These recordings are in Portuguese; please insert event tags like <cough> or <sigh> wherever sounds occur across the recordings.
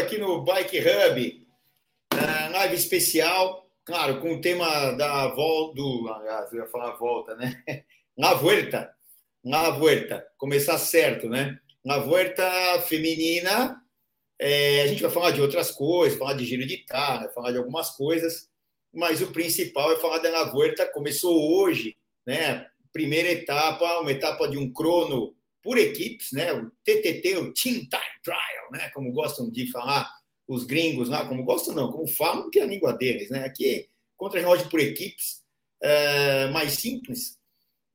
aqui no Bike Hub, live especial, claro, com o tema da volta, do, aliás, eu ia falar volta, né? <laughs> Na volta, na volta, começar certo, né? Na volta feminina, é, a gente vai falar de outras coisas, falar de giro de tarde, falar de algumas coisas, mas o principal é falar da na volta, começou hoje, né? Primeira etapa, uma etapa de um crono por equipes, né? O TTT, o Team Time Trial, né? Como gostam de falar os gringos lá, como gostam não, como falam, que é a língua deles, né? Aqui, contra-relógio por equipes, é, mais simples,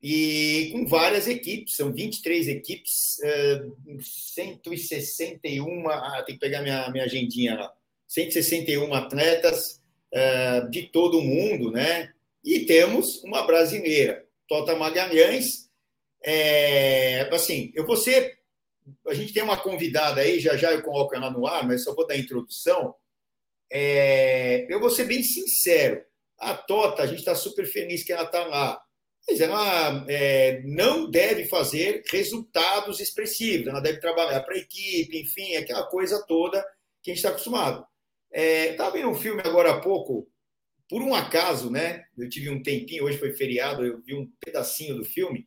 e com várias equipes, são 23 equipes, é, 161, ah, tem que pegar minha, minha agendinha lá, 161 atletas é, de todo o mundo, né? E temos uma brasileira, Tota Magalhães, é, assim, eu vou ser. A gente tem uma convidada aí, já já eu coloco ela no ar, mas só vou dar a introdução. É, eu vou ser bem sincero. A Tota, a gente está super feliz que ela está lá. Mas ela é, não deve fazer resultados expressivos, ela deve trabalhar para a equipe, enfim, aquela coisa toda que a gente está acostumado. Estava é, vendo um filme agora há pouco, por um acaso, né? Eu tive um tempinho, hoje foi feriado, eu vi um pedacinho do filme.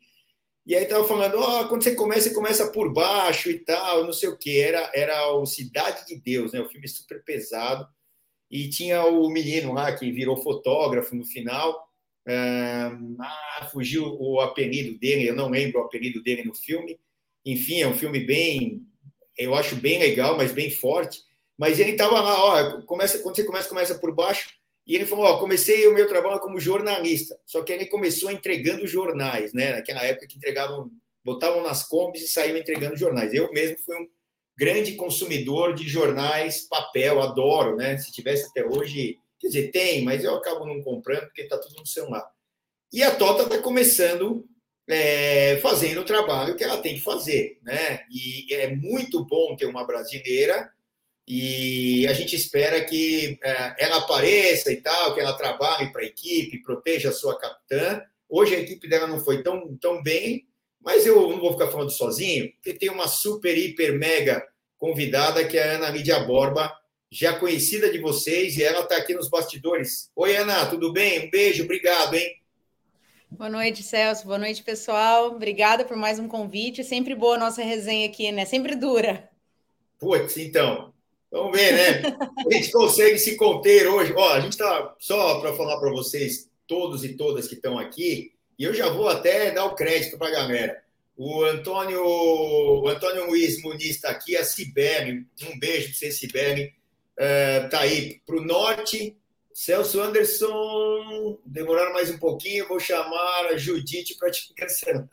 E aí tava falando, oh, quando você começa, você começa por baixo e tal, não sei o que. Era, era o Cidade de Deus, né? O filme super pesado. E tinha o menino lá que virou fotógrafo no final. Ah, fugiu o apelido dele, eu não lembro o apelido dele no filme. Enfim, é um filme bem, eu acho bem legal, mas bem forte. Mas ele estava lá, ó, começa, quando você começa, começa por baixo, e ele falou: Ó, comecei o meu trabalho como jornalista, só que ele começou entregando jornais, né? Naquela época que entregavam, botavam nas combis e saíam entregando jornais. Eu mesmo fui um grande consumidor de jornais, papel, adoro, né? Se tivesse até hoje, quer dizer, tem, mas eu acabo não comprando porque está tudo no celular. E a Tota está começando é, fazendo o trabalho que ela tem que fazer, né? E é muito bom ter uma brasileira e a gente espera que é, ela apareça e tal, que ela trabalhe para a equipe, proteja a sua capitã. Hoje a equipe dela não foi tão, tão bem, mas eu não vou ficar falando sozinho, porque tem uma super, hiper, mega convidada, que é a Ana Lídia Borba, já conhecida de vocês, e ela está aqui nos bastidores. Oi, Ana, tudo bem? Um beijo, obrigado, hein? Boa noite, Celso. Boa noite, pessoal. Obrigada por mais um convite. Sempre boa a nossa resenha aqui, né? Sempre dura. Putz, então, Vamos ver, né? A gente consegue se conter hoje. Ó, a gente está só para falar para vocês, todos e todas que estão aqui, e eu já vou até dar o crédito para a galera. O Antônio, o Antônio Luiz Muniz está aqui, a Sibeli, um beijo para você, Sibeli. Está uh, aí para o norte. Celso Anderson, demoraram mais um pouquinho, vou chamar a Judite para te <laughs> cancelar.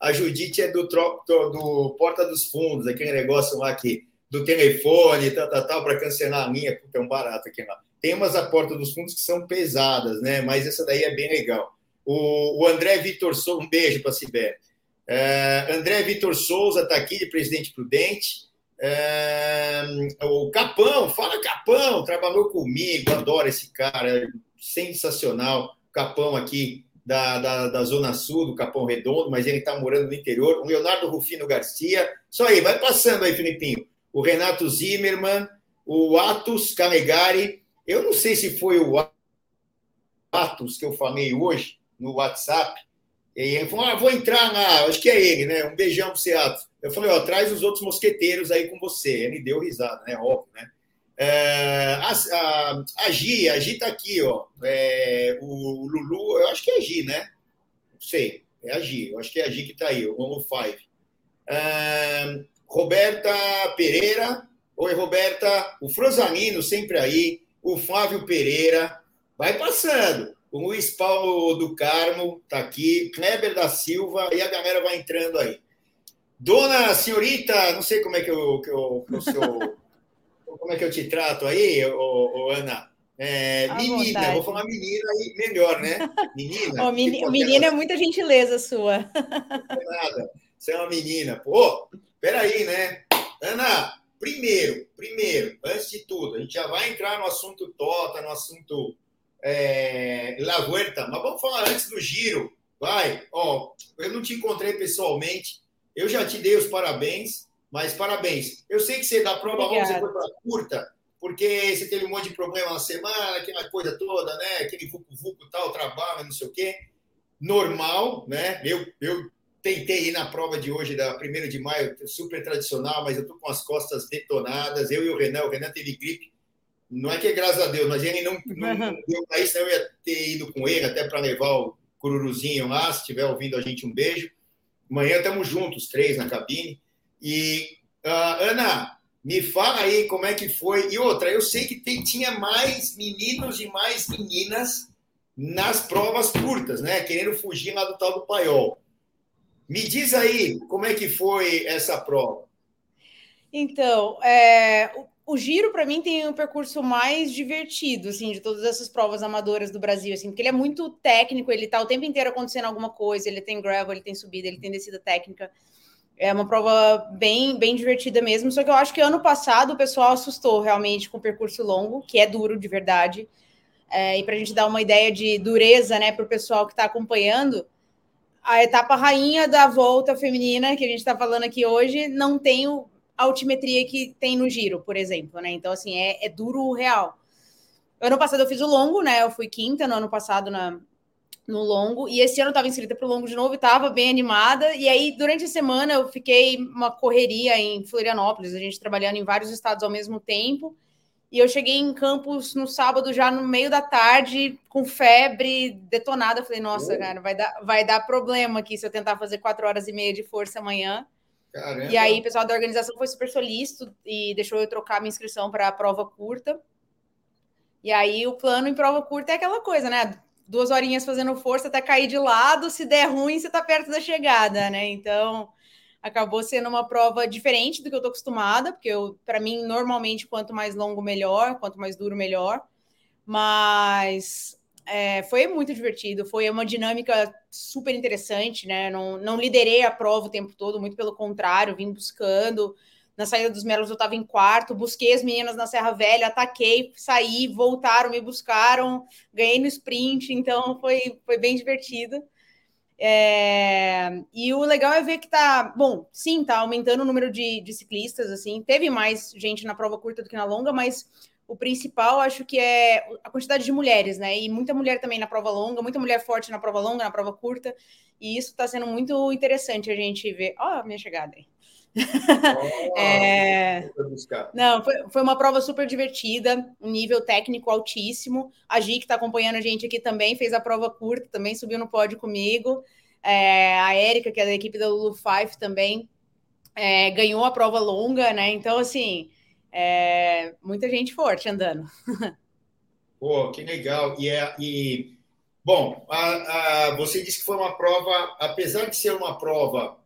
A Judite é do, do Porta dos Fundos, aquele negócio lá que do telefone, tal, tal, tal, para cancelar a linha, porque é um barato aqui lá. Tem umas a porta dos fundos que são pesadas, né? Mas essa daí é bem legal. O, o André Vitor Souza, um beijo para a Sibéria. André Vitor Souza está aqui de Presidente Prudente. É, o Capão, fala Capão, trabalhou comigo, adoro esse cara, sensacional. Capão aqui da, da, da, Zona Sul, do Capão Redondo, mas ele está morando no interior. O Leonardo Rufino Garcia. Só aí, vai passando aí, Filipinho o Renato Zimmermann, o Atos Calegari. Eu não sei se foi o Atos que eu falei hoje no WhatsApp. E ele falou: ah, vou entrar na. Acho que é ele, né? Um beijão para você, Atos. Eu falei: ó, traz os outros mosqueteiros aí com você. Ele deu risada, né? Óbvio, né? É, a, a, a Gi, a Gi tá aqui, ó. É, o Lulu, eu acho que é a Gi, né? Não sei, é a Gi, eu acho que é a Gi que tá aí, o Holo Five. É, Roberta Pereira. Oi, Roberta. O Frosanino sempre aí. O Flávio Pereira. Vai passando. O Luiz Paulo do Carmo está aqui. Kleber da Silva. E a galera vai entrando aí. Dona senhorita, não sei como é que eu, que eu, que eu sou, <laughs> como é que eu te trato aí, ô, ô Ana. É, menina, vontade. vou falar menina aí melhor, né? <laughs> Menina. oh, menina, menina é muita gentileza sua. Não é nada. Você é uma menina. Pô, Peraí, né? Ana, primeiro, primeiro, antes de tudo, a gente já vai entrar no assunto Tota, no assunto é, La Vuelta, mas vamos falar antes do giro. Vai, ó, eu não te encontrei pessoalmente, eu já te dei os parabéns, Mas parabéns. Eu sei que você da prova longa, você foi para curta, porque você teve um monte de problema na semana, aquela coisa toda, né? Aquele vucu-vucu tal, trabalho, não sei o quê. Normal, né? Eu, eu tentei ir na prova de hoje, da 1 de maio, super tradicional, mas eu tô com as costas detonadas. Eu e o Renan, o Renan teve gripe. Não é que é graças a Deus, mas ele não, não, não <laughs> deu para isso, eu ia ter ido com ele até para levar o Cururuzinho lá, se estiver ouvindo a gente, um beijo. Amanhã estamos juntos, três na cabine. E, uh, Ana, me fala aí como é que foi. E outra, eu sei que tem, tinha mais meninos e mais meninas nas provas curtas, né? Querendo fugir lá do tal do paiol. Me diz aí como é que foi essa prova. Então, é, o, giro para mim tem um percurso mais divertido, assim, de todas essas provas amadoras do Brasil, assim, porque ele é muito técnico, ele tá o tempo inteiro acontecendo alguma coisa, ele tem gravel, ele tem subida, ele tem descida técnica. É uma prova bem, bem divertida mesmo. Só que eu acho que ano passado o pessoal assustou realmente com o percurso longo, que é duro de verdade. É, e para a gente dar uma ideia de dureza né, para o pessoal que está acompanhando, a etapa rainha da volta feminina, que a gente está falando aqui hoje, não tem o, a altimetria que tem no giro, por exemplo. Né? Então, assim, é, é duro real. Ano passado eu fiz o longo, né? Eu fui quinta no ano passado na, no longo, e esse ano eu estava inscrita para o longo de novo e estava bem animada. E aí, durante a semana, eu fiquei uma correria em Florianópolis, a gente trabalhando em vários estados ao mesmo tempo. E eu cheguei em Campos no sábado, já no meio da tarde, com febre, detonada. Eu falei, nossa, cara, vai dar, vai dar problema aqui se eu tentar fazer quatro horas e meia de força amanhã. Caramba. E aí, o pessoal da organização foi super solícito e deixou eu trocar minha inscrição para a prova curta. E aí, o plano em prova curta é aquela coisa, né? duas horinhas fazendo força até cair de lado. Se der ruim, você está perto da chegada, né? Então acabou sendo uma prova diferente do que eu tô acostumada, porque para mim normalmente quanto mais longo melhor, quanto mais duro melhor. Mas é, foi muito divertido, foi uma dinâmica super interessante, né? Não, não liderei a prova o tempo todo, muito pelo contrário, vim buscando, na saída dos Melos eu estava em quarto, busquei as meninas na Serra Velha, ataquei, saí, voltaram, me buscaram, ganhei no sprint, então foi, foi bem divertido. É, e o legal é ver que tá, bom, sim, tá aumentando o número de, de ciclistas, assim, teve mais gente na prova curta do que na longa, mas o principal acho que é a quantidade de mulheres, né? E muita mulher também na prova longa, muita mulher forte na prova longa, na prova curta, e isso está sendo muito interessante a gente ver. Ó, oh, minha chegada aí. Oh, <laughs> é... Não, foi, foi, uma prova super divertida, um nível técnico altíssimo. A Gi, que está acompanhando a gente aqui também, fez a prova curta, também subiu no pódio comigo. É, a Érica, que é da equipe da Lulu Five, também é, ganhou a prova longa, né? Então, assim, é, muita gente forte andando. <laughs> Pô, que legal. E, é, e bom, a, a, você disse que foi uma prova, apesar de ser uma prova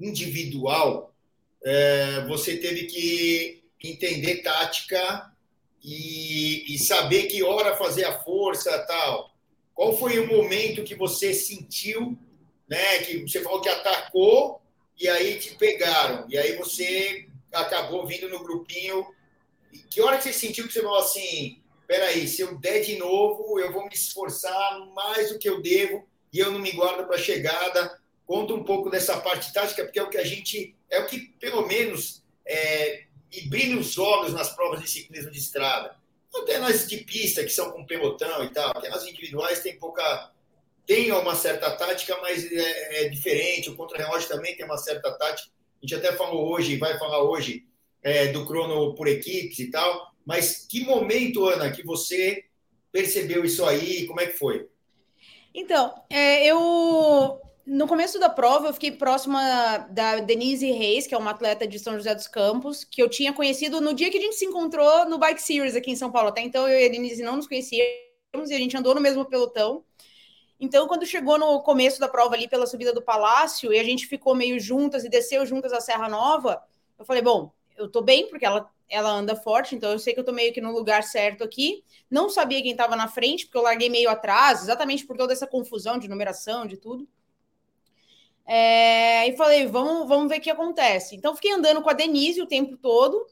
individual, é, você teve que entender tática e, e, saber que hora fazer a força tal. Qual foi o momento que você sentiu, né? Que você falou que atacou e aí te pegaram e aí você acabou vindo no grupinho. Que hora que você sentiu que você falou assim? Peraí, se eu der de novo, eu vou me esforçar mais do que eu devo e eu não me guardo para a chegada. Conta um pouco dessa parte tática, porque é o que a gente, é o que pelo menos é, e brilha os olhos nas provas de ciclismo de estrada. Até nas de pista, que são com pelotão e tal, aquelas individuais tem pouca. Tem uma certa tática, mas é, é diferente. O contra-relógio também tem uma certa tática. A gente até falou hoje, vai falar hoje, é, do crono por equipes e tal. Mas que momento, Ana, que você percebeu isso aí? Como é que foi? Então, é, eu no começo da prova, eu fiquei próxima da Denise Reis, que é uma atleta de São José dos Campos, que eu tinha conhecido no dia que a gente se encontrou no Bike Series aqui em São Paulo. Até então, eu e a Denise não nos conhecíamos e a gente andou no mesmo pelotão. Então, quando chegou no começo da prova ali pela subida do Palácio e a gente ficou meio juntas e desceu juntas a Serra Nova, eu falei, bom, eu tô bem, porque ela, ela anda forte, então eu sei que eu tô meio que no lugar certo aqui. Não sabia quem estava na frente, porque eu larguei meio atrás, exatamente por toda essa confusão de numeração, de tudo. É, e falei, vamos, vamos ver o que acontece. Então, fiquei andando com a Denise o tempo todo,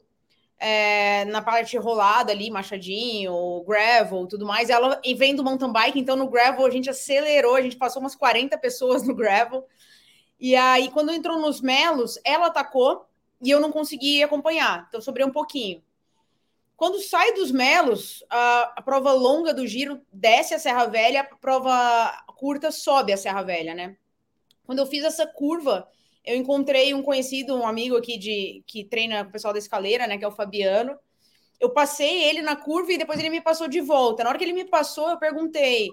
é, na parte rolada ali, machadinho, gravel, tudo mais. Ela vem do mountain bike, então no gravel a gente acelerou, a gente passou umas 40 pessoas no gravel. E aí, quando entrou nos melos, ela atacou, e eu não consegui acompanhar, então sobrei um pouquinho. Quando sai dos melos, a, a, prova longa do giro desce a Serra Velha, a prova curta sobe a Serra Velha, né? Quando eu fiz essa curva, eu encontrei um conhecido, um amigo aqui de que treina o pessoal da escaleira, né? Que é o Fabiano. Eu passei ele na curva e depois ele me passou de volta. Na hora que ele me passou, eu perguntei: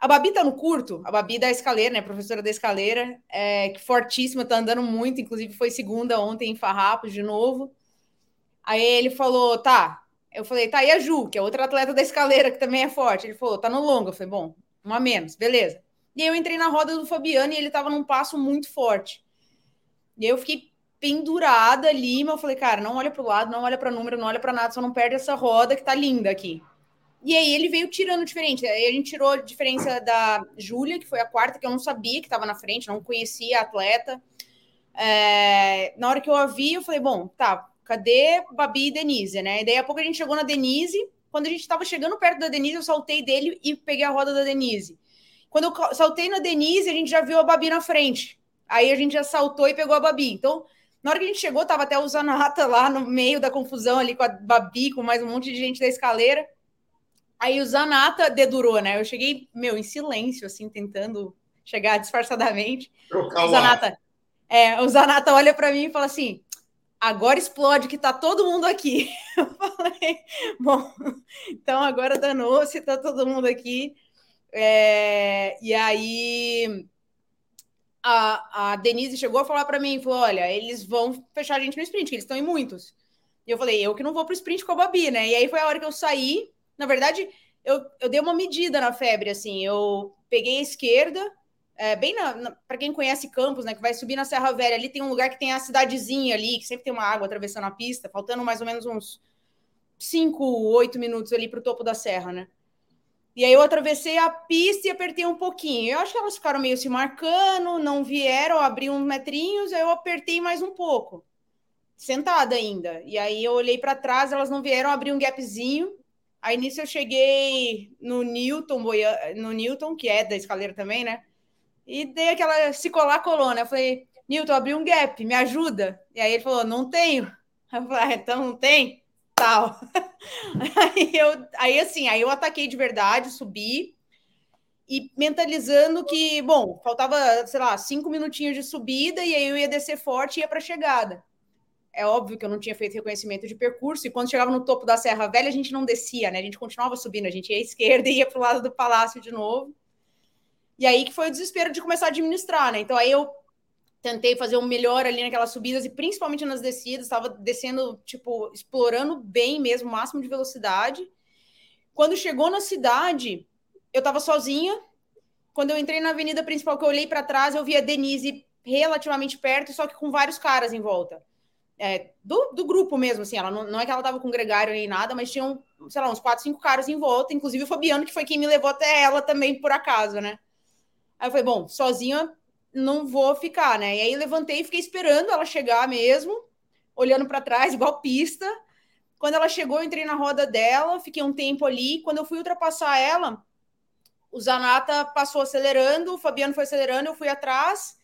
a Babi tá no curto? A Babi da escaleira, né? Professora da escaleira, é, que fortíssima, tá andando muito, inclusive foi segunda ontem em Farrapos de novo. Aí ele falou, tá. Eu falei, tá, e a Ju, que é outra atleta da escaleira, que também é forte. Ele falou, tá no longo. Eu falei, bom, uma menos, beleza. E aí eu entrei na roda do Fabiano e ele tava num passo muito forte. E eu fiquei pendurada ali, mas eu falei, cara, não olha pro lado, não olha para número, não olha para nada, só não perde essa roda que tá linda aqui. E aí ele veio tirando diferente. Aí a gente tirou a diferença da Júlia, que foi a quarta, que eu não sabia que estava na frente, não conhecia a atleta. É... Na hora que eu a vi, eu falei, bom, tá, cadê Babi e Denise, né? E daí a pouco a gente chegou na Denise. Quando a gente estava chegando perto da Denise, eu saltei dele e peguei a roda da Denise. Quando eu saltei na Denise, a gente já viu a Babi na frente. Aí a gente já saltou e pegou a Babi. Então, na hora que a gente chegou, tava até o Zanata lá no meio da confusão ali com a Babi, com mais um monte de gente da escaleira. Aí o Zanata dedurou, né? Eu cheguei, meu, em silêncio, assim, tentando chegar disfarçadamente. Trocar o Zanata, é, o Zanata olha para mim e fala assim: agora explode que tá todo mundo aqui. <laughs> Eu falei, bom, então agora danou-se, tá todo mundo aqui. É, e aí a, a Denise chegou a falar para mim, falou, olha, eles vão fechar a gente no sprint, eles estão em muitos. E eu falei, eu que não vou pro sprint com a Babi, né? E aí foi a hora que eu saí, na verdade, eu, eu dei uma medida na febre, assim. Eu peguei a esquerda, é, bem na, na para quem conhece Campos, né, que vai subir na Serra Velha, ali tem um lugar que tem a cidadezinha ali, que sempre tem uma água atravessando a pista, faltando mais ou menos uns 5, 8 minutos ali para o topo da serra, né? E aí eu atravessei a pista e apertei um pouquinho. Eu acho que elas ficaram meio se marcando, não vieram, abri uns metrinhos, aí eu apertei mais um pouco. Sentada ainda. E aí eu olhei para trás, elas não vieram, abri um gapzinho. Aí nisso eu cheguei no Newton, no Newton, que é da escaleira também, né? E dei aquela se colar, colou, né? Eu falei, Newton, abri um gap, me ajuda. E aí ele falou, não tenho. <laughs> Eu falei, ah, então não tem? Tal. <laughs> Aí eu, aí assim, aí eu ataquei de verdade, subi e mentalizando que, bom, faltava, sei lá, cinco minutinhos de subida e aí eu ia descer forte e ia para a chegada. É óbvio que eu não tinha feito reconhecimento de percurso, e quando chegava no topo da Serra Velha, a gente não descia, né? A gente continuava subindo, a gente ia à esquerda e ia para o lado do palácio de novo. E aí que foi o desespero de começar a administrar, né? Então aí eu tentei fazer o melhor ali naquelas subidas e principalmente nas descidas, estava descendo, tipo, explorando bem mesmo, o máximo de velocidade. Quando chegou na cidade, eu estava sozinha. Quando eu entrei na avenida principal, que eu olhei para trás, eu vi a Denise relativamente perto, só que com vários caras em volta é, do, do grupo mesmo, assim, ela não, não é que ela tava com gregário nem nada, mas tinham, sei lá, uns quatro, cinco caras em volta, inclusive o Fabiano, que foi quem me levou até ela também, por acaso, né? Aí eu falei, bom, sozinha não vou ficar, né? E aí levantei e fiquei esperando ela chegar mesmo, olhando para trás, <laughs> igual pista. Quando ela chegou, eu entrei na roda dela, fiquei um tempo ali. Quando eu fui ultrapassar ela, o Zanata passou acelerando, o Fabiano foi acelerando, eu fui atrás.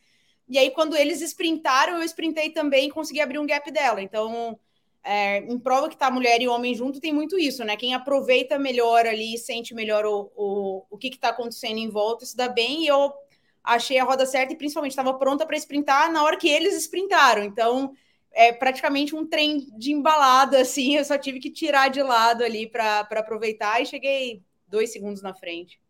E aí, quando eles sprintaram, eu sprintei também e consegui abrir um gap dela. Então, é, em prova que tá mulher e homem junto, tem muito isso, né? Quem aproveita melhor ali, sente melhor o, o, o que, que tá acontecendo em volta, se dá bem. E eu achei a roda certa e principalmente estava pronta para sprintar na hora que eles sprintaram. Então, é praticamente um trem de embalada, <laughs> assim. Eu só tive que tirar de lado ali para aproveitar e cheguei dois segundos na frente.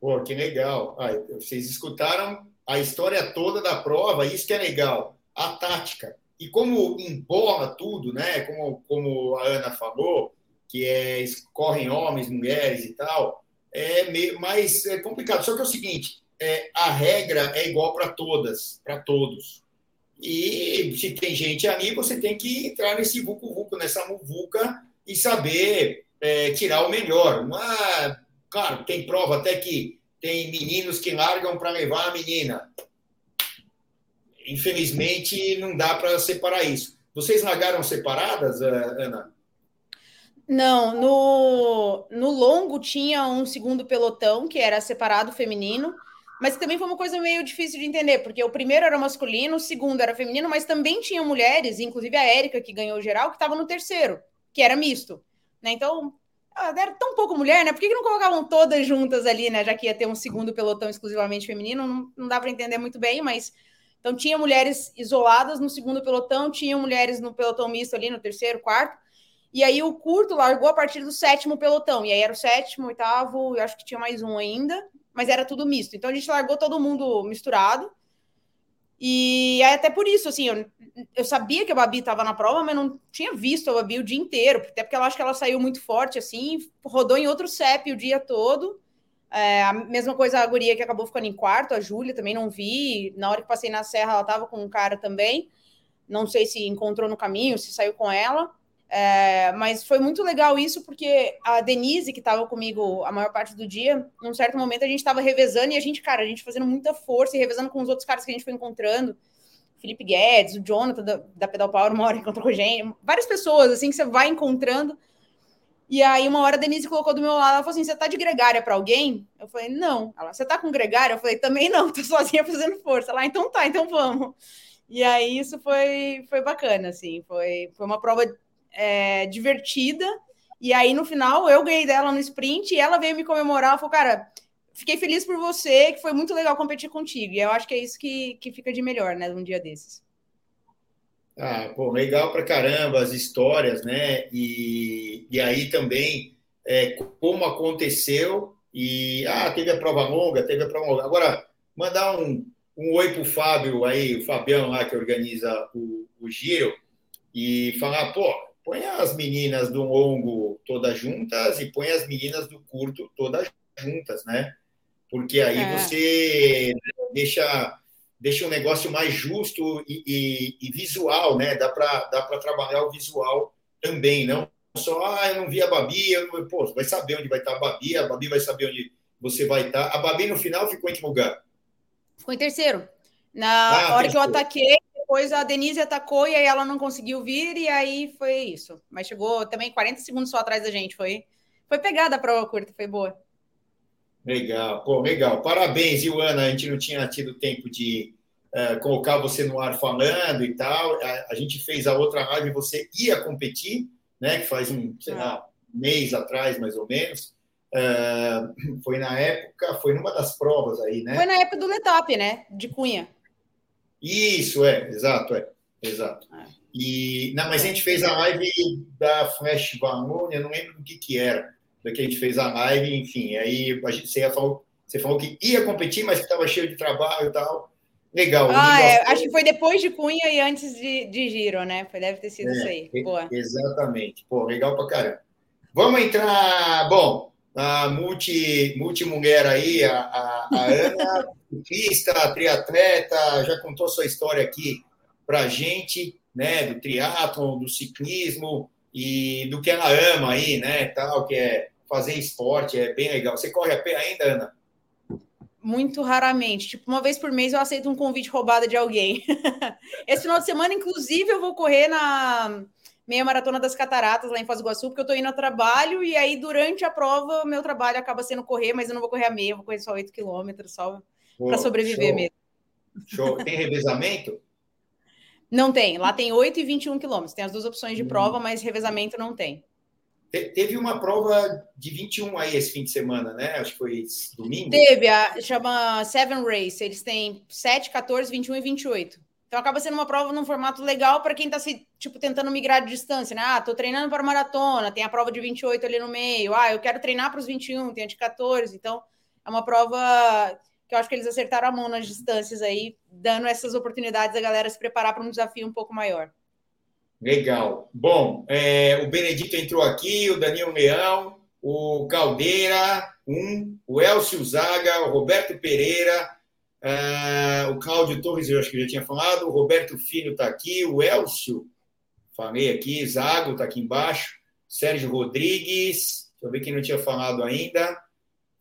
Pô, que legal. Ah, vocês escutaram a história toda da prova, isso que é legal, a tática. E como embola tudo, né? Como, como a Ana falou, que é, correm homens, mulheres e tal, é meio mais é complicado. Só que é o seguinte: é, a regra é igual para todas, para todos. E se tem gente ali, você tem que entrar nesse vucu-vucu, nessa muvuca e saber é, tirar o melhor. Uma, claro, tem prova até que tem meninos que largam para levar a menina. Infelizmente, não dá para separar isso. Vocês largaram separadas, eh, Ana? Não, no, no longo tinha um segundo pelotão, que era separado feminino. Mas também foi uma coisa meio difícil de entender, porque o primeiro era masculino, o segundo era feminino, mas também tinha mulheres, inclusive a Érica, que ganhou geral, que estava no terceiro, que era misto. Né? Então, ah, era tão pouco mulher, né? Por que, que não colocavam todas juntas ali, né? Já que ia ter um segundo pelotão exclusivamente feminino, não, não dá para entender muito bem, mas. Então, tinha mulheres isoladas no segundo pelotão, tinha mulheres no pelotão misto ali, no terceiro, quarto. E aí o curto largou a partir do sétimo pelotão. E aí era o sétimo, oitavo, eu acho que tinha mais um ainda mas era tudo misto. Então a gente largou todo mundo misturado. E é até por isso, assim, eu, eu sabia que a Babi estava na prova, mas não tinha visto a Babi o dia inteiro, até porque ela acho que ela saiu muito forte, assim, rodou em outro CEP o dia todo. É, a mesma coisa a guria que acabou ficando em quarto, a Júlia também não vi. Na hora que passei na serra, ela estava com um cara também. Não sei se encontrou no caminho, se saiu com ela. É, mas foi muito legal isso, porque a Denise, que estava comigo a maior parte do dia, num certo momento a gente estava revezando e a gente, cara, a gente fazendo muita força e revezando com os outros caras que a gente foi encontrando. Felipe Guedes, o Jonathan da, da Pedal Power, uma hora encontrou com a gente, várias pessoas assim que você vai encontrando. E aí, uma hora a Denise colocou do meu lado, ela falou assim: Você tá de gregária para alguém? Eu falei: Não. Ela, você tá com gregária? Eu falei: Também não, tô sozinha fazendo força. Lá, então tá, então vamos. E aí, isso foi, foi bacana, assim, foi, foi uma prova é, divertida. E aí, no final, eu ganhei dela no sprint e ela veio me comemorar. Falou, cara, fiquei feliz por você, que foi muito legal competir contigo. E eu acho que é isso que, que fica de melhor, né, num dia desses. Ah, pô, legal pra caramba as histórias, né? E, e aí também é, como aconteceu. E ah, teve a prova longa, teve a prova longa. Agora, mandar um, um oi pro Fábio aí, o Fabião lá que organiza o, o Giro, e falar, pô, põe as meninas do longo todas juntas e põe as meninas do curto todas juntas, né? Porque aí é. você deixa, deixa um negócio mais justo e, e, e visual, né? Dá para dá trabalhar o visual também, não só, ah, eu não vi a Babi, eu não... pô, vai saber onde vai estar a Babi, a Babi vai saber onde você vai estar. A Babi no final ficou em que lugar? Ficou em terceiro. Na ah, hora terceiro. que eu ataquei, depois a Denise atacou e aí ela não conseguiu vir, e aí foi isso. Mas chegou também 40 segundos só atrás da gente. Foi, foi pegada a prova curta, foi boa. Legal, pô, legal. Parabéns, Ioana. A gente não tinha tido tempo de uh, colocar você no ar falando e tal. A, a, gente fez a outra live, você ia competir, né? Que faz um, sei lá, mês atrás, mais ou menos. Uh, foi na época, foi numa das provas aí, né? Foi na época do Letap, né? De Cunha. Isso, é, exato, é, exato. É. E, não, mas a gente fez a live da Flash Valone, eu não lembro do que que era, da que a gente fez a live, enfim, aí a gente, você, falou, você falou que ia competir, mas que estava cheio de trabalho e tal. Legal. Ah, é, acho que foi depois de Cunha e antes de, de Giro, né? Foi, deve ter sido é, isso aí. Boa. Exatamente. Pô, legal pra caramba. Vamos entrar. Bom, a multi, mulher aí, a, a, a Ana, <laughs> ciclista, triatleta, já contou sua história aqui para a gente, né, do triatlon, do ciclismo e do que ela ama aí, né, tal, que é fazer esporte, é bem legal. Você corre a pé ainda, Ana? Muito raramente. Tipo, uma vez por mês eu aceito um convite roubado de alguém. <laughs> Esse final de semana, inclusive, eu vou correr na meia maratona das cataratas lá em Foz do Iguaçu, porque eu tô indo ao trabalho e aí durante a prova meu trabalho acaba sendo correr, mas eu não vou correr a meia, vou correr só 8 quilômetros, só para sobreviver show. mesmo. Show. Tem revezamento? Não tem. Lá tem 8 e 21 quilômetros. Tem as duas opções de hum. prova, mas revezamento não tem. teve uma prova de 21 aí esse fim de semana, né? Acho que foi domingo. Teve, a, chama Seven Race. Eles têm 7, 14, 21 e 28. Então acaba sendo uma prova num formato legal para quem está se tipo tentando migrar de distância, né? Ah, tô treinando para maratona, tem a prova de 28 ali no meio. Ah, eu quero treinar para os 21, tem a de 14. Então é uma prova que eu acho que eles acertaram a mão nas distâncias aí, dando essas oportunidades a galera se preparar para um desafio um pouco maior. Legal. Bom, é, o Benedito entrou aqui, o Danilo Leão, o Caldeira, um, o Elcio Zaga, o Roberto Pereira, Uh, o Cláudio Torres, eu acho que já tinha falado. O Roberto Filho está aqui. O Elcio, falei aqui. Zago está aqui embaixo. Sérgio Rodrigues. Deixa eu ver quem não tinha falado ainda.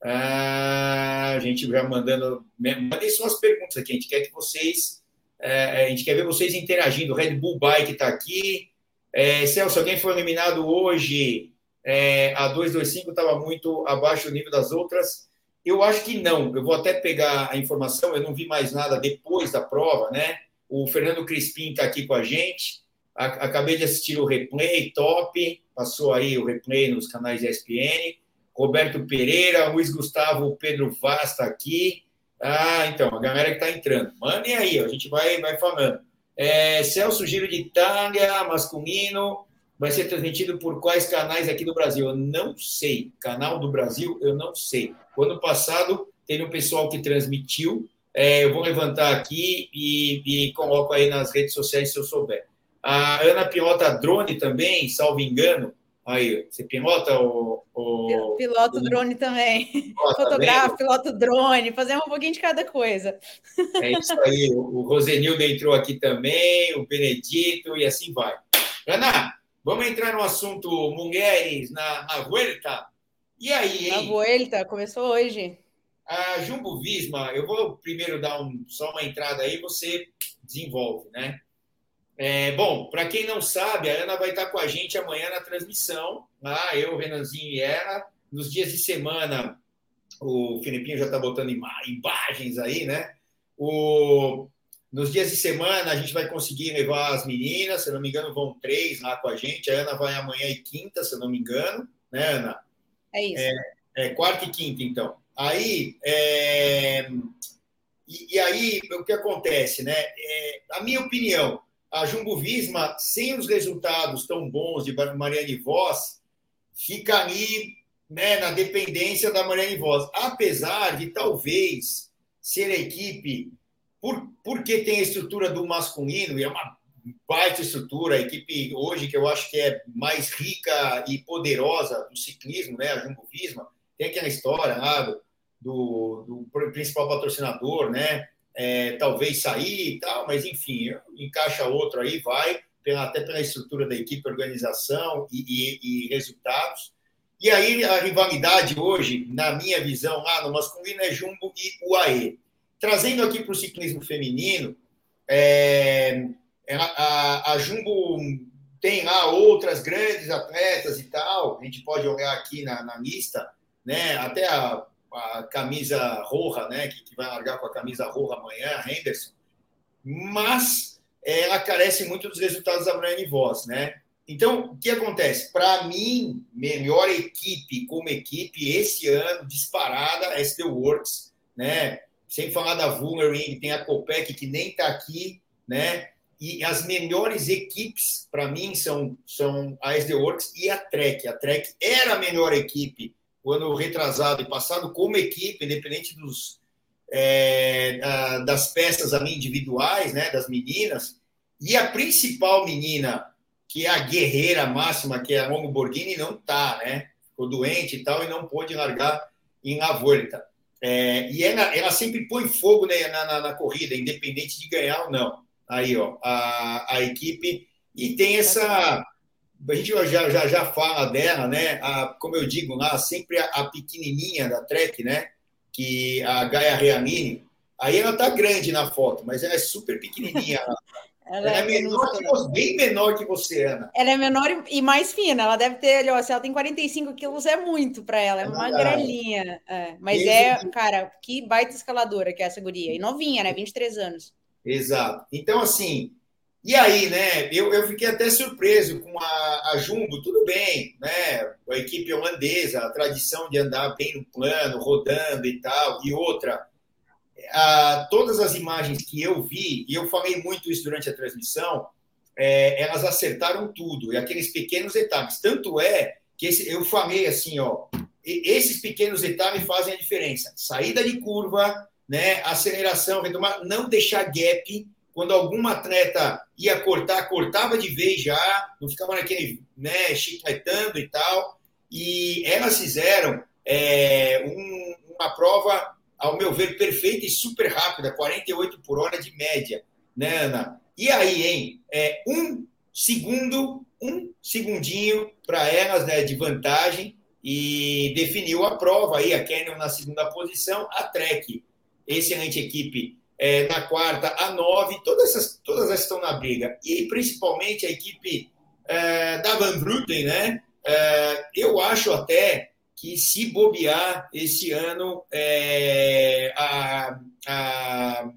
Uh, a gente já mandando. Mandem suas perguntas aqui. A gente quer que vocês. Uh, a gente quer ver vocês interagindo. Red Bull Bike está aqui. É, Celso, alguém foi eliminado hoje. É, a 225 estava muito abaixo do nível das outras. Eu acho que não. Eu vou até pegar a informação, eu não vi mais nada depois da prova, né? O Fernando Crispim está aqui com a gente. Acabei de assistir o replay, top. Passou aí o replay nos canais ESPN. Roberto Pereira, Luiz Gustavo, Pedro Vaz está aqui. Ah, então, a galera que está entrando. Mandem aí, a gente vai, vai falando. É, Celso Giro de Itália, masculino, vai ser transmitido por quais canais aqui do Brasil? Eu não sei. Canal do Brasil, eu não sei. O ano passado, teve um pessoal que transmitiu. É, eu vou levantar aqui e, e, coloco aí nas redes sociais se eu souber. A Ana pilota drone também, salvo engano. Aí, você pilota o. o... Piloto drone também. Fotografa, piloto drone, fazemos um pouquinho de cada coisa. É isso aí. O Rosenildo entrou aqui também, o Benedito e assim vai. Ana, vamos entrar no assunto mulheres na, na Vuelta. E aí, hein? Na Vuelta, começou hoje. A Jumbo Visma, eu vou primeiro dar um, só uma entrada aí, você desenvolve, né? É, bom, para quem não sabe, a Ana vai estar com a gente amanhã na transmissão. Lá, eu, o Renanzinho e ela. Nos dias de semana, o Filipinho já está botando imagens aí, né? O, nos dias de semana, a gente vai conseguir levar as meninas, se não me engano, vão três lá com a gente. A Ana vai amanhã e quinta, se não me engano, né, Ana? É isso. É, é quarta e quinta, então. Aí, é, e, e, aí, o que acontece, né? É, a minha opinião, a Jumbo Visma, sem os resultados tão bons de Mariane Voss, fica ali né, na dependência da Mariane Voss. Apesar de talvez ser a equipe, por, porque tem a estrutura do masculino, e é uma baita estrutura, a equipe hoje que eu acho que é mais rica e poderosa do ciclismo, né, a Jumbo Visma, tem aquela história do, do, do principal patrocinador, né, é, talvez sair e tal, mas enfim, encaixa outro aí, vai, pela, até pela estrutura da equipe, organização e, e, e, resultados. E aí a rivalidade hoje, na minha visão, lá no masculino é Jumbo e UAE. Trazendo aqui para o ciclismo feminino, é, é, a, a Jumbo tem lá outras grandes atletas e tal, a gente pode olhar aqui na, na lista, né? até a a camisa roja, né, que, que, vai largar com a camisa roja amanhã, Henderson, mas ela carece muito dos resultados da Brian Voss, né? Então, o que acontece? Para mim, melhor equipe como equipe esse ano, disparada, é SD Works, né? Sem falar da Vulnering, tem a Copec que nem está aqui, né? E as melhores equipes, para mim, são, são a SD Works e a Trek. A Trek era a melhor equipe o ano retrasado e passado como equipe, independente dos, é, das peças ali individuais, né, das meninas, e a principal menina, que é a guerreira máxima, que é a Longo Borghini, não está, né? Ficou doente e tal, e não pôde largar em La Volta. É, e ela, ela sempre põe fogo né, na, na, na, corrida, independente de ganhar ou não. Aí, ó, a, a equipe. E tem essa a gente já, já, já fala dela, né? A, como eu digo lá, sempre a, a, pequenininha da Trek, né? Que a Gaia Reamini. Aí ela tá grande na foto, mas ela é super pequenininha. <laughs> Ela, ela é, é menor que você, bem menor que você, Ana. Ela é menor e mais fina. Ela deve ter, ó, se ela tem 45 quilos, é muito para ela. É, é uma gralinha. É. Mas é, cara, que baita escaladora que é essa guria. E novinha, né? 23 anos. Exato. Então, assim, e aí, né, eu, eu fiquei até surpreso com a, a Jumbo, tudo bem, né, a equipe holandesa, a tradição de andar bem no plano, rodando e tal, e outra, a, todas as imagens que eu vi, e eu falei muito isso durante a transmissão, é, elas acertaram tudo, e aqueles pequenos etapas, tanto é que esse, eu falei assim, ó, esses pequenos etapas fazem a diferença, saída de curva, né, aceleração, retomar, não deixar gap, quando algum atleta ia cortar, cortava de vez já, não ficava naquele, né, chicletando e tal. E elas fizeram é, um, uma prova, ao meu ver, perfeita e super rápida, 48 por hora de média, né, Ana? E aí, hein? É, um segundo, um segundinho para elas né, de vantagem e definiu a prova aí, a Canyon na segunda posição, a Trek, excelente equipe é, na quarta a nove, todas essas, todas essas estão na briga. E principalmente a equipe é, da Van Bruten, né? É, eu acho até que, se bobear esse ano, é, a, a,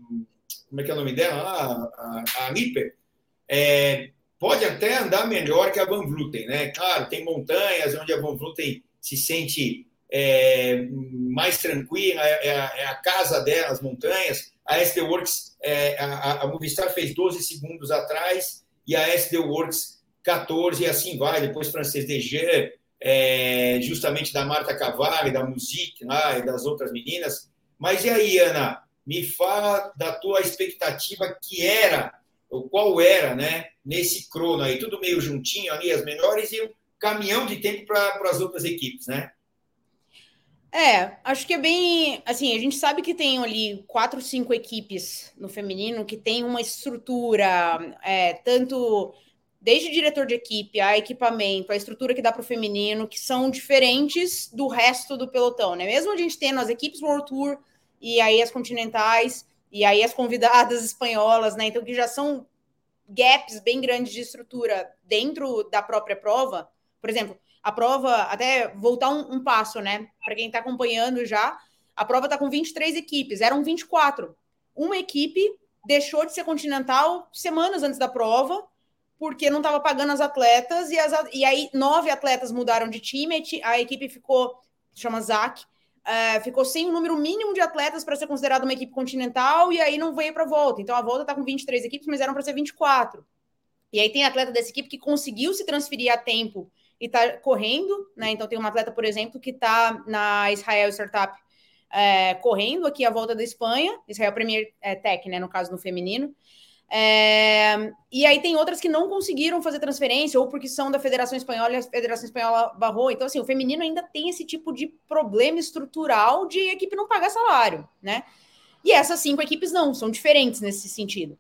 como é que é o nome dela? A, Lipper, é, pode até andar melhor que a Van Vluten, né? Claro, tem montanhas onde a Van Vluten se sente é, mais tranquila, é, é, a, é, a, casa dela, as montanhas. A SD Works, é, a, a Movistar fez 12 segundos atrás e a SD Works 14 e assim vai. Depois Francês Dejean, é, justamente da Marta Cavalli, da Musique lá e das outras meninas. Mas e aí, Ana? Me fala da tua expectativa que era, ou qual era, né? Nesse crono aí, tudo meio juntinho ali, as melhores e um caminhão de tempo para as outras equipes, né? É, acho que é bem. Assim, a gente sabe que tem ali quatro, cinco equipes no feminino que tem uma estrutura, é, tanto desde diretor de equipe, a equipamento, a estrutura que dá para o feminino, que são diferentes do resto do pelotão, né? Mesmo a gente tendo as equipes World Tour e aí as continentais e aí as convidadas espanholas, né? Então, que já são gaps bem grandes de estrutura dentro da própria prova. Por exemplo, a prova, até voltar um, um passo, né? Para quem está acompanhando já, a prova está com 23 equipes, eram 24. Uma equipe deixou de ser continental semanas antes da prova, porque não estava pagando as atletas, e, as, e aí nove atletas mudaram de time, a equipe ficou, chama ZAC, uh, ficou sem o número mínimo de atletas para ser considerada uma equipe continental, e aí não veio para a volta. Então a volta está com 23 equipes, mas eram para ser 24. E aí tem atleta dessa equipe que conseguiu se transferir a tempo e está correndo, né? Então tem uma atleta, por exemplo, que está na Israel Startup é, correndo aqui a volta da Espanha, Israel Premier é, Tech, né? No caso no feminino. É, e aí tem outras que não conseguiram fazer transferência, ou porque são da Federação Espanhola e a Federação Espanhola barrou. Então, assim, o feminino ainda tem esse tipo de problema estrutural de equipe não pagar salário, né? E essas cinco equipes não, são diferentes nesse sentido.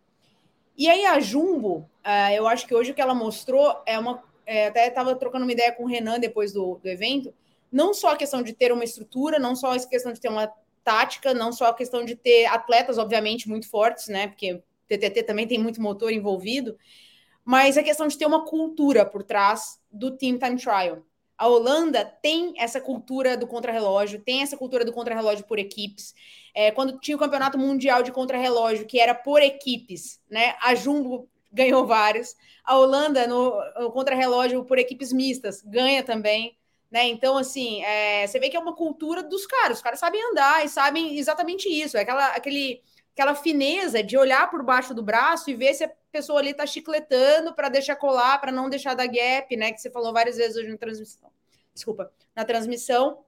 E aí a Jumbo, uh, eu acho que hoje o que ela mostrou é uma é, até estava trocando uma ideia com o Renan depois do, do evento, não só a questão de ter uma estrutura, não só a questão de ter uma tática, não só a questão de ter atletas, obviamente, muito fortes, né? Porque TTT também tem muito motor envolvido, mas a questão de ter uma cultura por trás do Team Time Trial. A Holanda tem essa cultura do contrarrelógio, tem essa cultura do contrarrelógio por equipes. É, quando tinha o campeonato mundial de contrarrelógio, que era por equipes, né? A Jumbo ganhou vários. A Holanda, no, no contrarrelógio por equipes mistas, ganha também. Né? Então, assim, é, você vê que é uma cultura dos caras. Os caras sabem andar e sabem exatamente isso. É aquela, aquele, aquela fineza de olhar por baixo do braço e ver se a pessoa ali está chicletando para deixar colar, para não deixar dar gap, né? Que você falou várias vezes hoje na transmissão. Desculpa, na transmissão,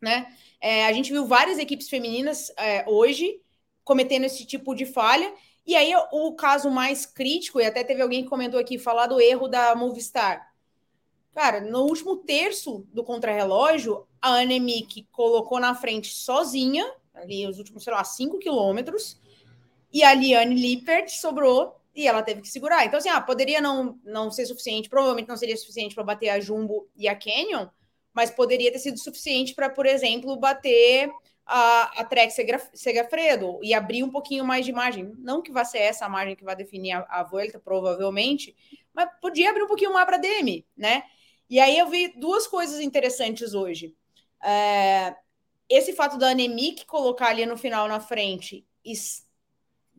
né? É, a gente viu várias equipes femininas é, hoje cometendo esse tipo de falha e aí, o caso mais crítico, e até teve alguém que comentou aqui, falar do erro da Movistar. Cara, no último terço do contrarrelógio, a Anemic colocou na frente sozinha, ali os últimos, sei lá, 5 quilômetros, e a Liane Lippert sobrou e ela teve que segurar. Então, assim, ah, poderia não, não ser suficiente, provavelmente não seria suficiente para bater a Jumbo e a Canyon, mas poderia ter sido suficiente para, por exemplo, bater a, a Trek Segafredo e abrir um pouquinho mais de margem. Não que vá ser essa a margem que vai definir a, a volta, provavelmente, mas podia abrir um pouquinho mais para DM, né? E aí eu vi duas coisas interessantes hoje. É, esse fato da Anemic colocar ali no final na frente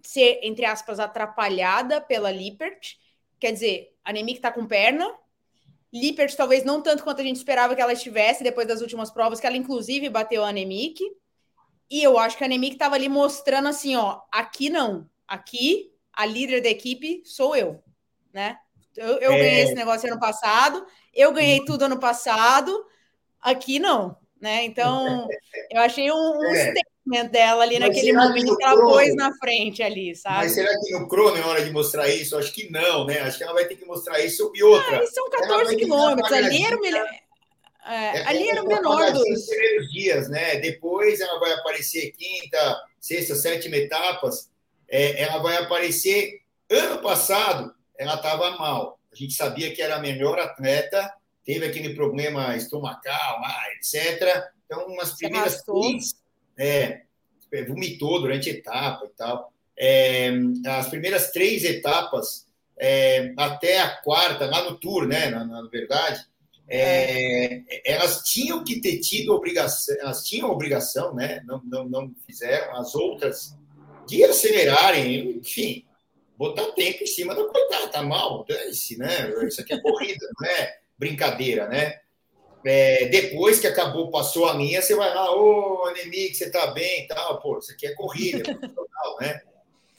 ser, entre aspas, atrapalhada pela Lippert, quer dizer, a Anemic está com perna, Lippert talvez não tanto quanto a gente esperava que ela estivesse depois das últimas provas, que ela inclusive bateu a Anemic. E eu acho que a Nemic estava ali mostrando assim, ó, aqui não, aqui a líder da equipe sou eu, né? Eu, eu é... ganhei esse negócio ano passado, eu ganhei tudo ano passado, aqui não, né? Então, <laughs> eu achei um, um é. Statement dela ali Mas naquele momento que ela crono, pôs na frente ali, sabe? Mas será que no crono é hora de mostrar isso? Acho que não, né? Acho que ela vai ter que mostrar isso e outra. Ah, são 14 quilômetros, ali era o melhor. É, ali era o menor dos primeiros dias, né? Depois ela vai aparecer quinta, sexta, sétima etapas. É, ela vai aparecer. Ano passado, ela estava mal. A gente sabia que era a melhor atleta, teve aquele problema estomacal, etc. Então, umas primeiras três, é, vomitou durante a etapa e tal. É, as primeiras três etapas, é, até a quarta, lá no Tour, né? Na, na verdade, É, elas tinham que ter tido obrigação, elas tinham obrigação, né? Não, não, não fizeram, as outras, de acelerarem, enfim, botar tempo em cima da coitada, tá mal, dane-se, né? Isso aqui é corrida, não é brincadeira, né? É, depois que acabou, passou a linha, você vai lá, ô, oh, Anemi, você tá bem e tal, pô, isso aqui é corrida, é né?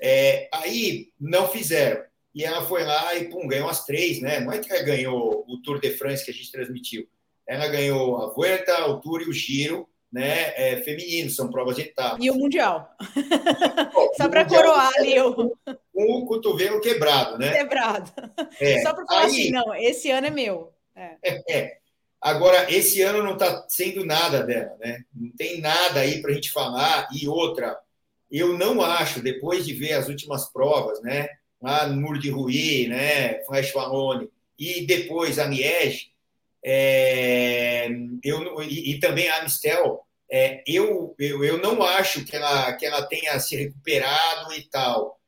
É, aí não fizeram. E ela foi lá e pum, ganhou as três, né? Não é que ela ganhou o Tour de France que a gente transmitiu. Ela ganhou a Vuelta, o Tour e o Giro, né? É, feminino, são provas de etapa. E o Mundial. <laughs> Só para coroar ali o. Com o cotovelo quebrado, né? Quebrado. É. Só para falar Aí... assim, não, esse ano é meu. É. é. Agora, esse ano não está sendo nada dela, né? Não tem nada aí para a gente falar. E outra, eu não acho, depois de ver as últimas provas, né? lá no Muro de Rui, né, Flash Valone, e depois a Liege, é, eu, e, e, também a Amistel, é, eu, eu, eu não acho que ela, que ela tenha se recuperado e tal.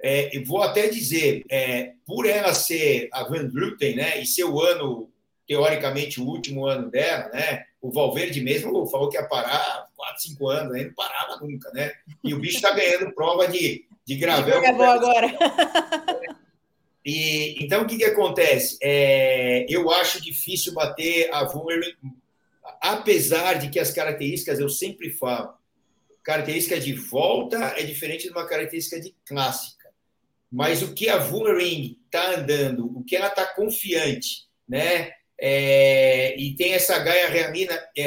É, vou até dizer, é, por ela ser a Van Vleuten, né, e ser o ano, teoricamente, o último ano dela, né, o Valverde mesmo falou que ia parar 4, 5 anos, aí não parava nunca, né? E o bicho está ganhando prova de de gravel. Bom agora. <laughs> E, então, o que, que acontece? É, eu acho difícil bater a Vulnerable, apesar de que as características, eu sempre falo, característica de volta é diferente de uma característica de clássica. Mas o que a Vulnerable está andando, o que ela está confiante, né? É, e tem essa Gaia Realina, é,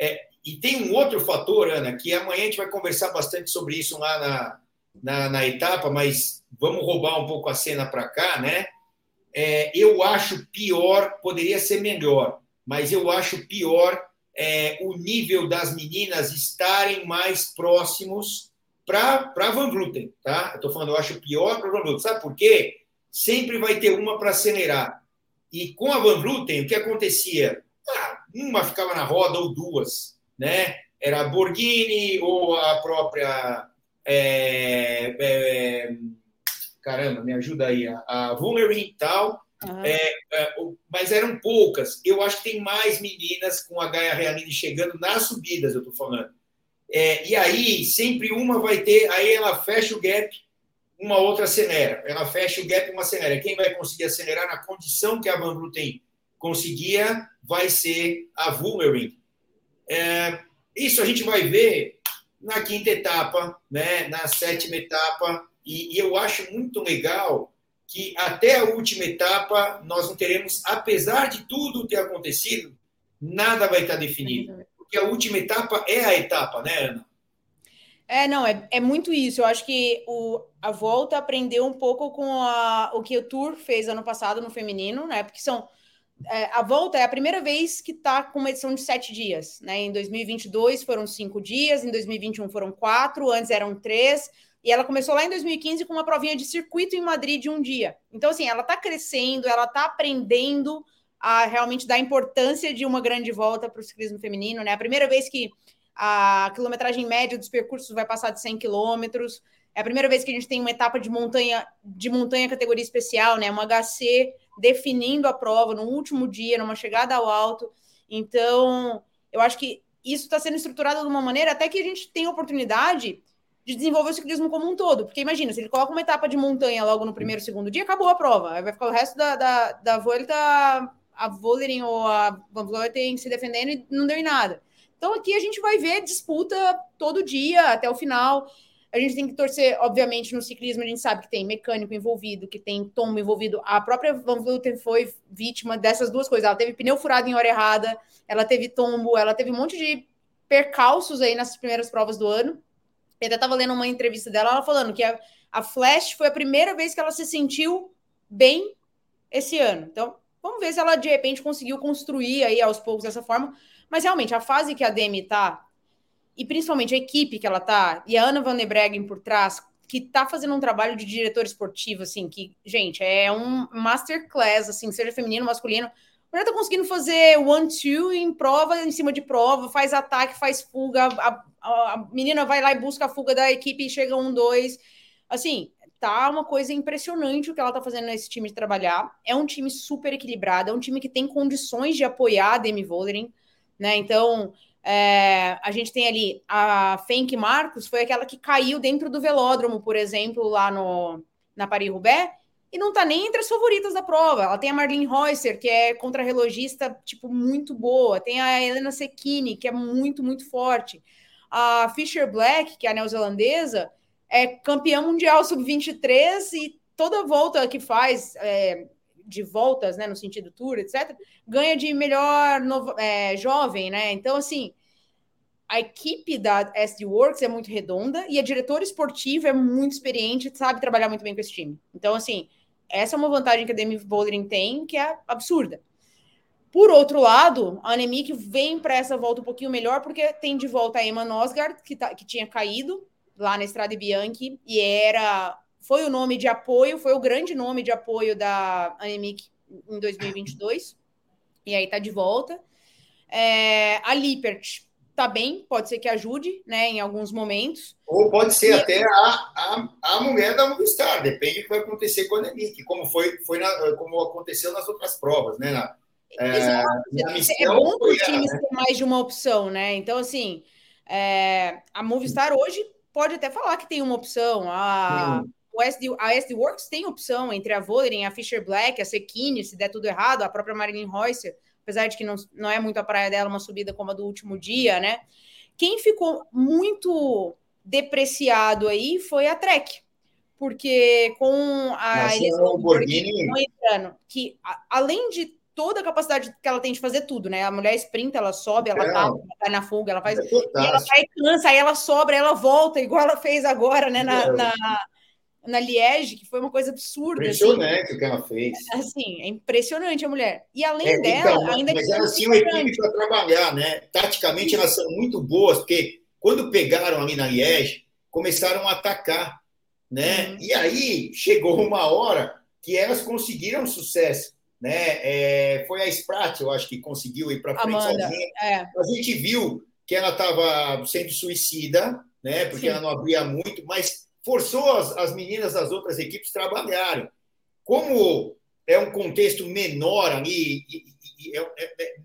é, e tem um outro fator, Ana, que amanhã a gente vai conversar bastante sobre isso lá na, na, na etapa, mas vamos roubar um pouco a cena para cá, né? É, eu acho pior, poderia ser melhor, mas eu acho pior é, o nível das meninas estarem mais próximos para Van Vluten, tá? Eu estou falando, eu acho pior para Van Vluten. Sabe por quê? Sempre vai ter uma para acelerar. E com a Van Vluten, o que acontecia? Ah, uma ficava na roda ou duas, né? Era a Borghini ou a própria é, é, caramba, me ajuda aí, a, a e tal, uhum. é, mas eram poucas. Eu acho que tem mais meninas com a Gaia Realine chegando nas subidas, eu estou falando. É, e aí, sempre uma vai ter, aí ela fecha o gap, uma outra acelera. Ela fecha o gap, uma acelera. Quem vai conseguir acelerar na condição que a Van Vluten conseguia vai ser a Vulnering. É, isso a gente vai ver na quinta etapa, né, na sétima etapa, e, e, eu acho muito legal que até a última etapa nós não teremos, apesar de tudo ter acontecido, nada vai estar definido, porque a última etapa é a etapa, né, Ana? É, não, é, é muito isso. Eu acho que o, a volta aprendeu um pouco com a, o que o Tour fez ano passado no feminino, né? Porque são é, a volta é a primeira vez que está com uma edição de sete dias. Né? Em 2022 foram cinco dias, em 2021 foram quatro, antes eram três. E ela começou lá em 2015 com uma provinha de circuito em Madrid de um dia. Então, assim, ela está crescendo, ela está aprendendo a realmente dar importância de uma grande volta para o ciclismo feminino. Né? A primeira vez que a quilometragem média dos percursos vai passar de 100 quilômetros. É a primeira vez que a gente tem uma etapa de montanha de montanha categoria especial, né? Uma HC definindo a prova no último dia, numa chegada ao alto. Então, eu acho que isso está sendo estruturado de uma maneira até que a gente tem oportunidade de desenvolver o ciclismo como um todo. Porque imagina, se ele coloca uma etapa de montanha logo no primeiro, segundo dia, acabou a prova. Aí vai ficar o resto da, da, da Volta, a Vollering ou a Van Vleuten se defendendo e não deu em nada. Então aqui a gente vai ver disputa todo dia até o final. A gente tem que torcer, obviamente, no ciclismo, a gente sabe que tem mecânico envolvido, que tem tombo envolvido. A própria Van Vleuten foi vítima dessas duas coisas. Ela teve pneu furado em hora errada, ela teve tombo, ela teve um monte de percalços aí nas primeiras provas do ano. Eu até estava lendo uma entrevista dela, ela falando que a, a Flash foi a primeira vez que ela se sentiu bem esse ano. Então, vamos ver se ela de repente conseguiu construir aí aos poucos dessa forma. Mas realmente, a fase que a Demi tá e principalmente a equipe que ela tá, e a Ana Van der Breggen por trás, que tá fazendo um trabalho de diretor esportivo, assim, que, gente, é um masterclass, assim, seja feminino, masculino. A mulher tá conseguindo fazer one-two em prova, em cima de prova, faz ataque, faz fuga, a, a, a, menina vai lá e busca a fuga da equipe e chega um, dois. Assim, tá uma coisa impressionante o que ela tá fazendo nesse time de trabalhar. É um time super equilibrado, é um time que tem condições de apoiar a Demi Vollering, né? Então, é, a gente tem ali a Fenk Marcos, foi aquela que caiu dentro do velódromo, por exemplo, lá no, na Paris-Roubaix, e não tá nem entre as favoritas da prova. Ela tem a Marlene Reusser, que é contra-relogista, tipo, muito boa. Tem a Helena Secchini, que é muito, muito forte. A Fisher Black, que é a neozelandesa, é campeã mundial sub-23 e toda volta que faz é, de voltas, né, no sentido tour, etc., ganha de melhor novo, é, jovem, né? Então, assim, a equipe da SD Works é muito redonda e a diretora esportiva é muito experiente, sabe trabalhar muito bem com esse time. Então, assim, essa é uma vantagem que a Demi Bouldering tem, que é absurda. Por outro lado, a Anemic vem para essa volta um pouquinho melhor, porque tem de volta a Emma Nosgard, que, tá, que tinha caído lá na Estrada Bianchi, e era foi o nome de apoio, foi o grande nome de apoio da Anemic em 2022, e aí tá de volta. É, a Lippert tá bem, pode ser que ajude, né, em alguns momentos. Ou pode ser e... até a, a, a mulher da Movistar, depende do que vai acontecer com a Anemic, como foi, foi na, como aconteceu nas outras provas, né, na, é, é bom para os times né? ter mais de uma opção, né? Então, assim, é, a Movistar hoje pode até falar que tem uma opção. A, o SD, a SD Works tem opção entre a Vollering, a Fisher Black, a Sekine, se der tudo errado, a própria Marilyn Reusser, apesar de que não, não é muito a praia dela, uma subida como a do último dia, né? Quem ficou muito depreciado aí foi a Trek, porque com a Elisabeth Borghini que além de toda a capacidade que ela tem de fazer tudo, né? A mulher sprinta, ela sobe, ela, é. tá, ela cai na fuga, ela faz. É ela cansa, aí ela sobra, ela volta, igual ela fez agora, né? Na, é. na, na Liege, que foi uma coisa absurda. Assim. Impressionante assim. o que ela fez. Assim, é impressionante a mulher. E além é, dela, então, ainda Mas elas tinham equipe para trabalhar, né? Taticamente elas são muito boas, porque quando pegaram ali na Liege, começaram a atacar, né? Uhum. E aí chegou uma hora que elas conseguiram sucesso. Né? É, foi a Sprat, eu acho que conseguiu ir para frente Amanda, sozinha. É. A gente viu que ela estava sendo suicida, né? Porque Sim. ela não abria muito, mas forçou as, as meninas das outras equipes trabalharem. Como é um contexto menor ali, e, e, e, é, é, é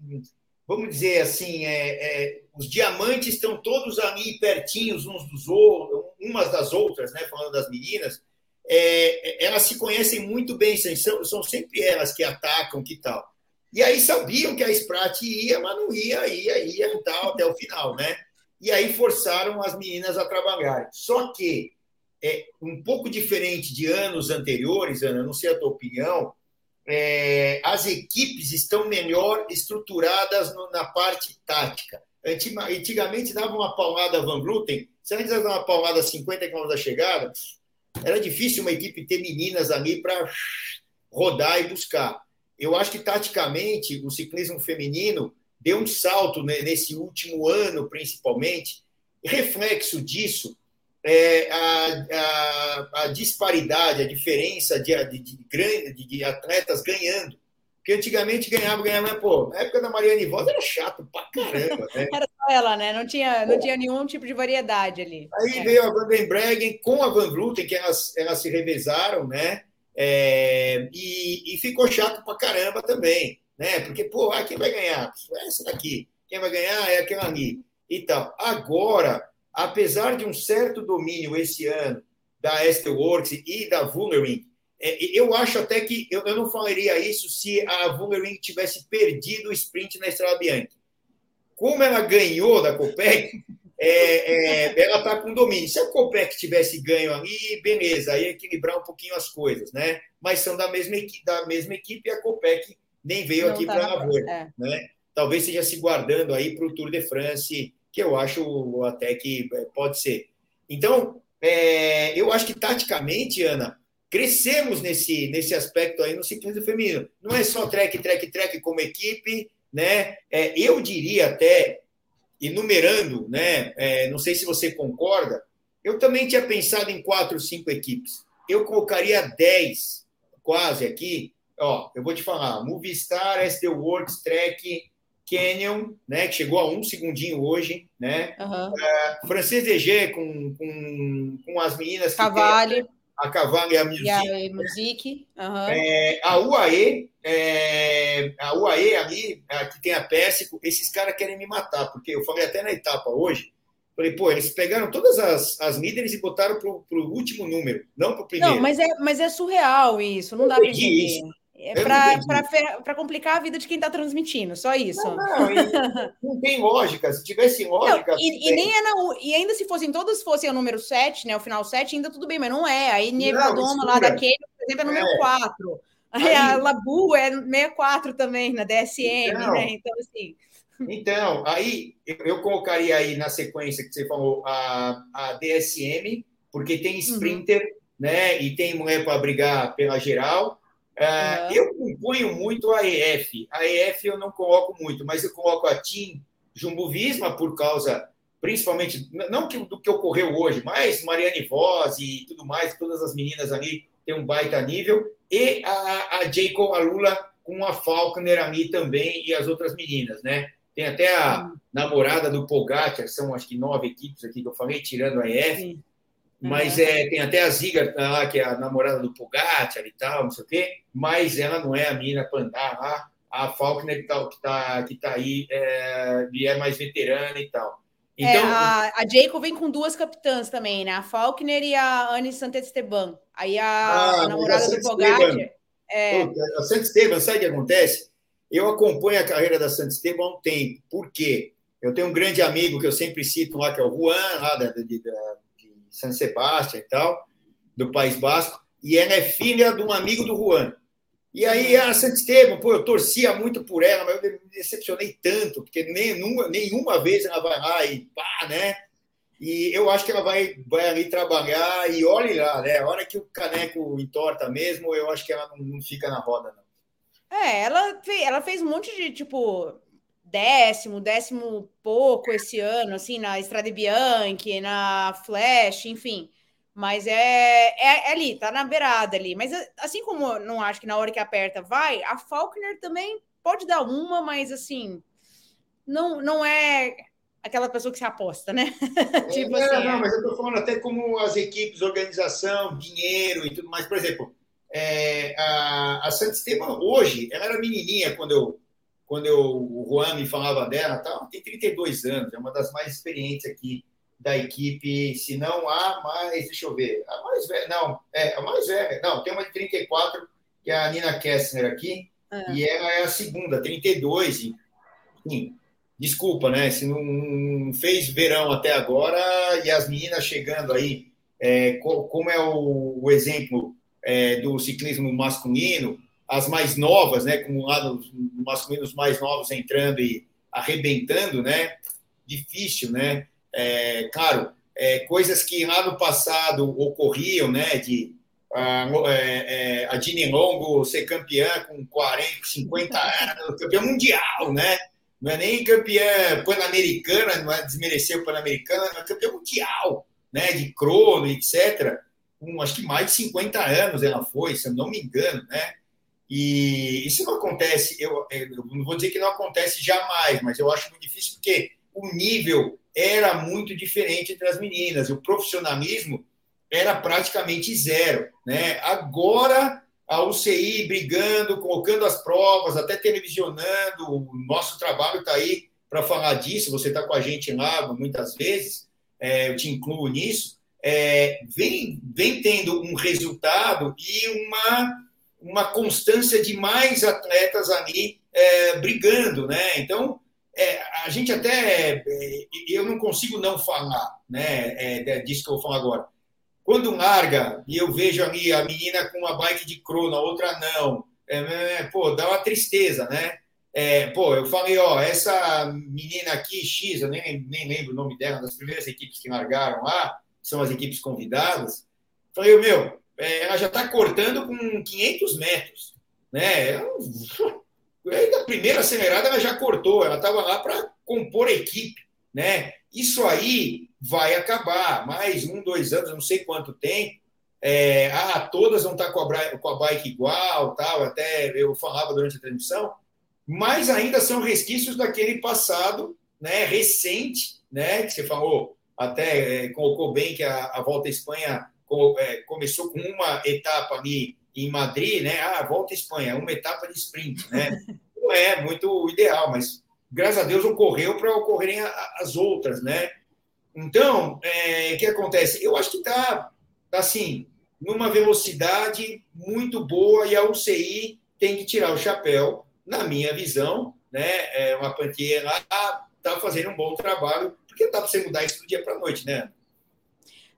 vamos dizer assim, é, é, os diamantes estão todos ali pertinhos uns dos outros, umas das outras, né? Falando das meninas, é, elas se conhecem muito bem, são, são sempre elas que atacam, que tal. E aí sabiam que a Sprat ia, mas não ia, ia, ia e tal, até o final, né? E aí forçaram as meninas a trabalharem. Só que é um pouco diferente de anos anteriores, Ana, não sei a tua opinião, é, as equipes estão melhor estruturadas no, na parte tática. Antigamente dava uma palmada Van Gluten, se antes dava uma palmada a 50 km da chegada, era difícil uma equipe ter meninas ali para rodar e buscar. Eu acho que taticamente o ciclismo feminino deu um salto nesse último ano, principalmente. Reflexo disso é, a, a, a, disparidade, a diferença de, de, de, de, atletas ganhando. Porque antigamente ganhava, ganhava, mas, pô, na época da Mariane Voz era chato pra caramba, né? Era só ela, né? Não tinha, não tinha nenhum tipo de variedade ali. Aí é. veio a Van den Breggen com a Van Vluten, que elas, elas se revezaram, né? É, e, e, ficou chato pra caramba também, né? Porque, pô, ah, quem vai ganhar? É essa daqui. Quem vai ganhar é aquela ali. E tal. Agora, apesar de um certo domínio esse ano da Estelworks e da Vulnering, é, eu acho até que eu, não falaria isso se a Vulnering tivesse perdido o sprint na Estrela Bianchi. Como ela ganhou da Copec, é, é, ela está com domínio. Se a Copec tivesse ganho ali, beleza, aí equilibrar um pouquinho as coisas, né? Mas são da mesma, equipe, da mesma equipe e a Copec nem veio não aqui tá para a volta, é. né? Talvez seja se guardando aí para o Tour de France que eu acho até que é, pode ser. Então, é, eu acho que taticamente, Ana, crescemos nesse, nesse aspecto aí no ciclismo feminino. Não é só trek, trek, trek como equipe, né? É, eu diria até, enumerando, né? É, não sei se você concorda, eu também tinha pensado em quatro, cinco equipes. Eu colocaria dez, quase aqui. Ó, eu vou te falar: Movistar, SD Works, Trek, Canyon, né, que chegou a um segundinho hoje, né? Uhum. Uh, Francis DG com, com, com as meninas. Cavale. a Cavang e a Music. E a Music. Uhum. É, a UAE, é, a UAE ali, a, que tem a Péssico, esses caras querem me matar, porque eu falei até na etapa hoje, falei, pô, eles pegaram todas as, as líderes e botaram para o último número, não para o primeiro. Não, mas é, mas é surreal isso, não dá para entender. Isso. É para complicar a vida de quem está transmitindo, só isso. Não, não, <laughs> não, tem lógica. Se tivesse lógica. Não, e, e, nem é na, e ainda se fossem todos fossem o número 7, né? O final 7, ainda tudo bem, mas não é. Aí Nevadoma lá daquele, por exemplo, é número é. 4. <laughs> Aí, a Labu é 64 também na DSM, então, né? Então, assim. Então, aí eu colocaria aí na sequência que você falou a, a DSM, porque tem uhum. sprinter, uhum. né? E tem mulher para brigar pela geral uhum. Eu componho muito a EF. A EF eu não coloco muito, mas eu coloco a Team Jumbo Visma por causa, principalmente, não do que ocorreu hoje, mas Mariane Voz e tudo mais, todas as meninas ali têm um baita nível, e a, a Jacob Alula com a Falconer ali também e as outras meninas, né? Tem até a namorada do Pogacar, são acho que nove equipes aqui que eu falei, tirando a EF. Sim. Mas uhum. é, tem até a Ziga lá, que é a namorada do Pogacar e tal, não sei o quê, mas ela não é a mina para andar lá. A Faulkner que está que tá, que tá aí é, e é mais veterana e tal. É, então, é, a, a Jacob vem com duas capitãs também, né? A Faulkner e a Anne Santesteban. Aí a, ah, a namorada do Pogacar... É... A Santesteban, sabe o que acontece? Eu acompanho a carreira da Santesteban há um tempo. Por quê? Eu tenho um grande amigo que eu sempre cito lá, que é o Juan, lá da, da, da San Sebastián e tal, do País Basco, e ela é filha de um amigo do Juan. E aí a Santa Esteban, pô, eu torcia muito por ela, mas eu me decepcionei tanto, porque nenhuma, nenhuma vez ela vai lá e pá, né? E eu acho que ela vai, vai ali trabalhar e olhe lá, né? A hora que o caneco entorta mesmo, eu acho que ela não, não fica na roda, não. É, ela fez, ela fez um monte de, tipo, décimo, décimo pouco esse ano, assim, na Estrada Bianchi, na Flash, enfim. Mas é, é, é, ali, tá na beirada ali. Mas assim como eu não acho que na hora que aperta vai, a Faulkner também pode dar uma, mas assim, não, não é aquela pessoa que se aposta, né? <laughs> tipo é, assim, não, é. mas eu tô falando até como as equipes, organização, dinheiro e tudo mais. Por exemplo, é, a, a Santa Esteban hoje, ela era menininha quando eu quando eu, o Juan me falava dela, tal, tem 32 anos, é uma das mais experientes aqui da equipe, se não a mais, deixa eu ver, a mais velha, não, é, a mais velha, não, tem uma de 34, que é a Nina Kessner aqui, é. e ela é a segunda, 32, e, enfim, desculpa, né, se não fez verão até agora, e as meninas chegando aí, é, como é o, o exemplo é, do ciclismo masculino, as mais novas, né, como lá nos masculinos mais novos entrando e arrebentando, né, difícil, né, é, claro, é, coisas que lá no passado ocorriam, né, de a, é, é, a Dini Longo ser campeã com 40, 50 anos, campeã mundial, né, não é nem campeã pan-americana, não é desmerecer o pan-americano, é campeã mundial, né, de crono, etc., com acho que mais de 50 anos ela foi, se eu não me engano, né, e isso não acontece, eu, eu, não vou dizer que não acontece jamais, mas eu acho muito difícil porque o nível era muito diferente entre as meninas, o profissionalismo era praticamente zero. Né? Agora, a UCI brigando, colocando as provas, até televisionando, o nosso trabalho está aí para falar disso, você está com a gente lá muitas vezes, é, eu te incluo nisso, é, vem, vem tendo um resultado e uma uma constância de mais atletas ali é, brigando, né? Então, é, a gente até, é, eu não consigo não falar, né, é, disso que eu vou falar agora. Quando larga e eu vejo ali a menina com uma bike de crono, a outra não, é, é, pô, dá uma tristeza, né? É, pô, eu falei, ó, essa menina aqui, X, eu nem, nem lembro o nome dela, das primeiras equipes que largaram lá, são as equipes convidadas. Falei, meu, é, ela já está cortando com 500 metros. Né? <laughs> Na primeira acelerada ela já cortou, ela estava lá para compor equipe. Né? Isso aí vai acabar. Mais um, dois anos, não sei quanto tempo. É, ah, todas vão estar tá com a, com a bike igual, tal, até eu falava durante a transmissão, mas ainda são resquícios daquele passado né, recente, né, que você falou, até é, colocou bem que a, a Volta à Espanha é, começou com uma etapa ali em Madrid, né? Ah, volta à Espanha, uma etapa de sprint, né? <laughs> Não é muito ideal, mas graças a Deus ocorreu para ocorrerem as outras, né? Então, é, o que acontece? Eu acho que está, assim, numa velocidade muito boa e a UCI tem que tirar o chapéu, na minha visão, né? É uma pantia lá está fazendo um bom trabalho, porque dá para você mudar isso do dia para a noite, né?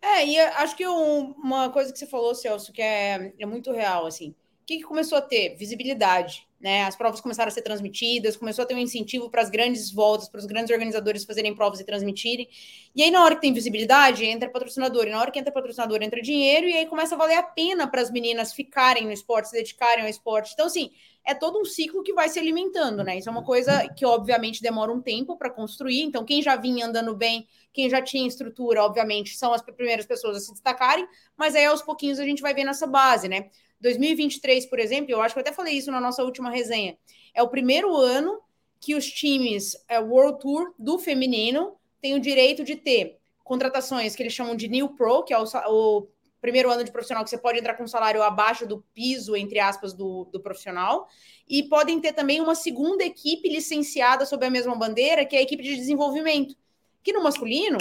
É, e acho que um, uma coisa que você falou, Celso, que é, é muito real, assim, o que, que começou a ter? Visibilidade, né? As provas começaram a ser transmitidas, começou a ter um incentivo para as grandes voltas, para os grandes organizadores fazerem provas e transmitirem. E aí, na hora que tem visibilidade, entra patrocinador, e na hora que entra patrocinador, entra dinheiro, e aí começa a valer a pena para as meninas ficarem no esporte, se dedicarem ao esporte. Então, assim, é todo um ciclo que vai se alimentando, né? Isso é uma coisa que, obviamente, demora um tempo para construir. Então, quem já vinha andando bem, quem já tinha estrutura, obviamente, são as primeiras pessoas a se destacarem, mas aí aos pouquinhos a gente vai ver nessa base, né? 2023, por exemplo, eu acho que eu até falei isso na nossa última resenha, é o primeiro ano que os times é, World Tour do feminino têm o direito de ter contratações que eles chamam de New Pro, que é o, o primeiro ano de profissional que você pode entrar com um salário abaixo do piso, entre aspas, do, do profissional, e podem ter também uma segunda equipe licenciada sob a mesma bandeira, que é a equipe de desenvolvimento, que no masculino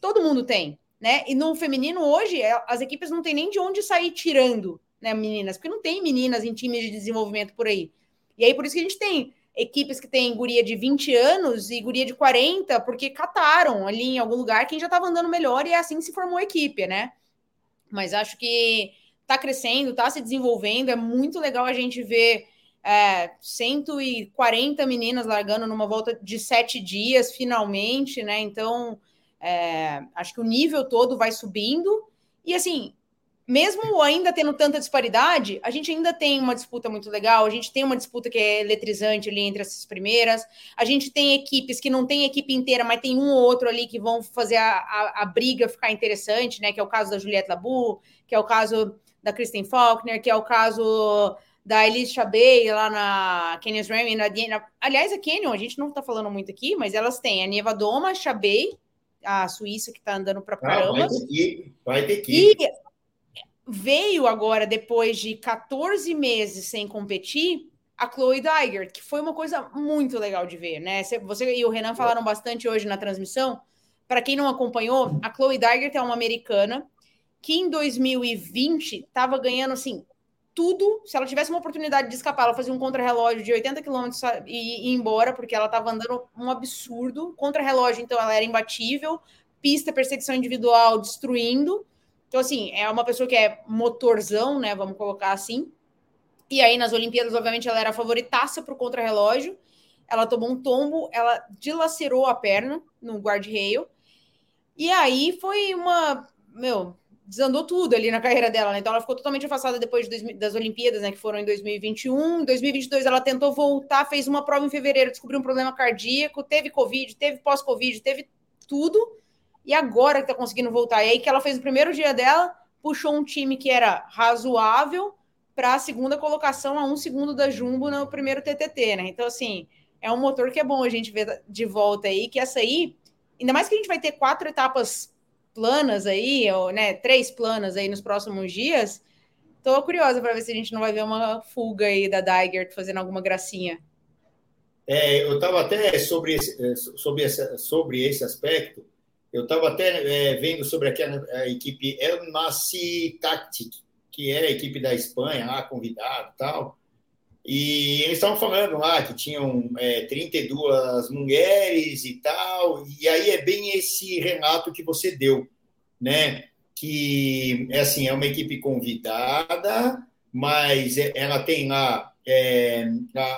todo mundo tem, né? E no feminino hoje é, as equipes não têm nem de onde sair tirando, né, meninas, porque não tem meninas em times de desenvolvimento por aí. E aí por isso que a gente tem equipes que tem guria de 20 anos e guria de 40, porque cataram ali em algum lugar quem já estava andando melhor e é assim se formou a equipe, né? Mas acho que está crescendo, está se desenvolvendo. É muito legal a gente ver é, 140 meninas largando numa volta de sete dias, finalmente, né? Então, é, acho que o nível todo vai subindo. E assim, mesmo ainda tendo tanta disparidade, a gente ainda tem uma disputa muito legal, a gente tem uma disputa que é eletrizante ali entre essas primeiras, a gente tem equipes que não tem equipe inteira, mas tem um ou outro ali que vão fazer a, a, a briga ficar interessante, né? Que é o caso da Juliette Labu, que é o caso da Kristen Faulkner, que é o caso da Elise Chabey lá na Canyon Ram, na, na, aliás, a Canyon, a gente não tá falando muito aqui, mas elas têm a Neva Doma, Chabey, a Suíça que tá andando para caramba. Ah, vai ter que, vai ter que. E veio agora, depois de 14 meses sem competir, a Chloe Dygert, que foi uma coisa muito legal de ver, né? Você e o Renan falaram bastante hoje na transmissão. Para quem não acompanhou, a Chloe Dygert é uma americana que em 2020 estava ganhando assim tudo. Se ela tivesse uma oportunidade de escapar, ela fazia um contrarrelógio de 80 km e ir embora, porque ela estava andando um absurdo. Contra-relógio, então, ela era imbatível. Pista, perseguição individual, destruindo. Então, assim, é uma pessoa que é motorzão, né? Vamos colocar assim. E aí, nas Olimpíadas, obviamente, ela era a favoritaça para o contrarrelógio. Ela tomou um tombo, ela dilacerou a perna no guard-rail. E aí foi uma. Meu, desandou tudo ali na carreira dela, né? Então ela ficou totalmente afastada depois das Olimpíadas, né? Que foram em 2021. Em 2022 ela tentou voltar, fez uma prova em fevereiro, descobriu um problema cardíaco, teve Covid, teve pós-Covid, teve tudo e agora que tá conseguindo voltar. E aí que ela fez o primeiro dia dela, puxou um time que era razoável para a segunda colocação a um segundo da Jumbo no primeiro TTT, né? Então, assim, é um motor que é bom a gente ver de volta aí, que essa aí, ainda mais que a gente vai ter quatro etapas planas aí, ou, né, três planas aí nos próximos dias, tô curiosa para ver se a gente não vai ver uma fuga aí da Dygert fazendo alguma gracinha. É, eu estava até sobre esse, é, sobre, esse, sobre esse aspecto, eu estava até é, vendo sobre aquela a equipe El Nasi Tactic, que é a equipe da Espanha, lá convidado tal. E eles estavam falando lá que tinham é, 32 mulheres e tal. E aí é bem esse relato que você deu, né? Que é assim, é uma equipe convidada, mas é, ela tem lá é,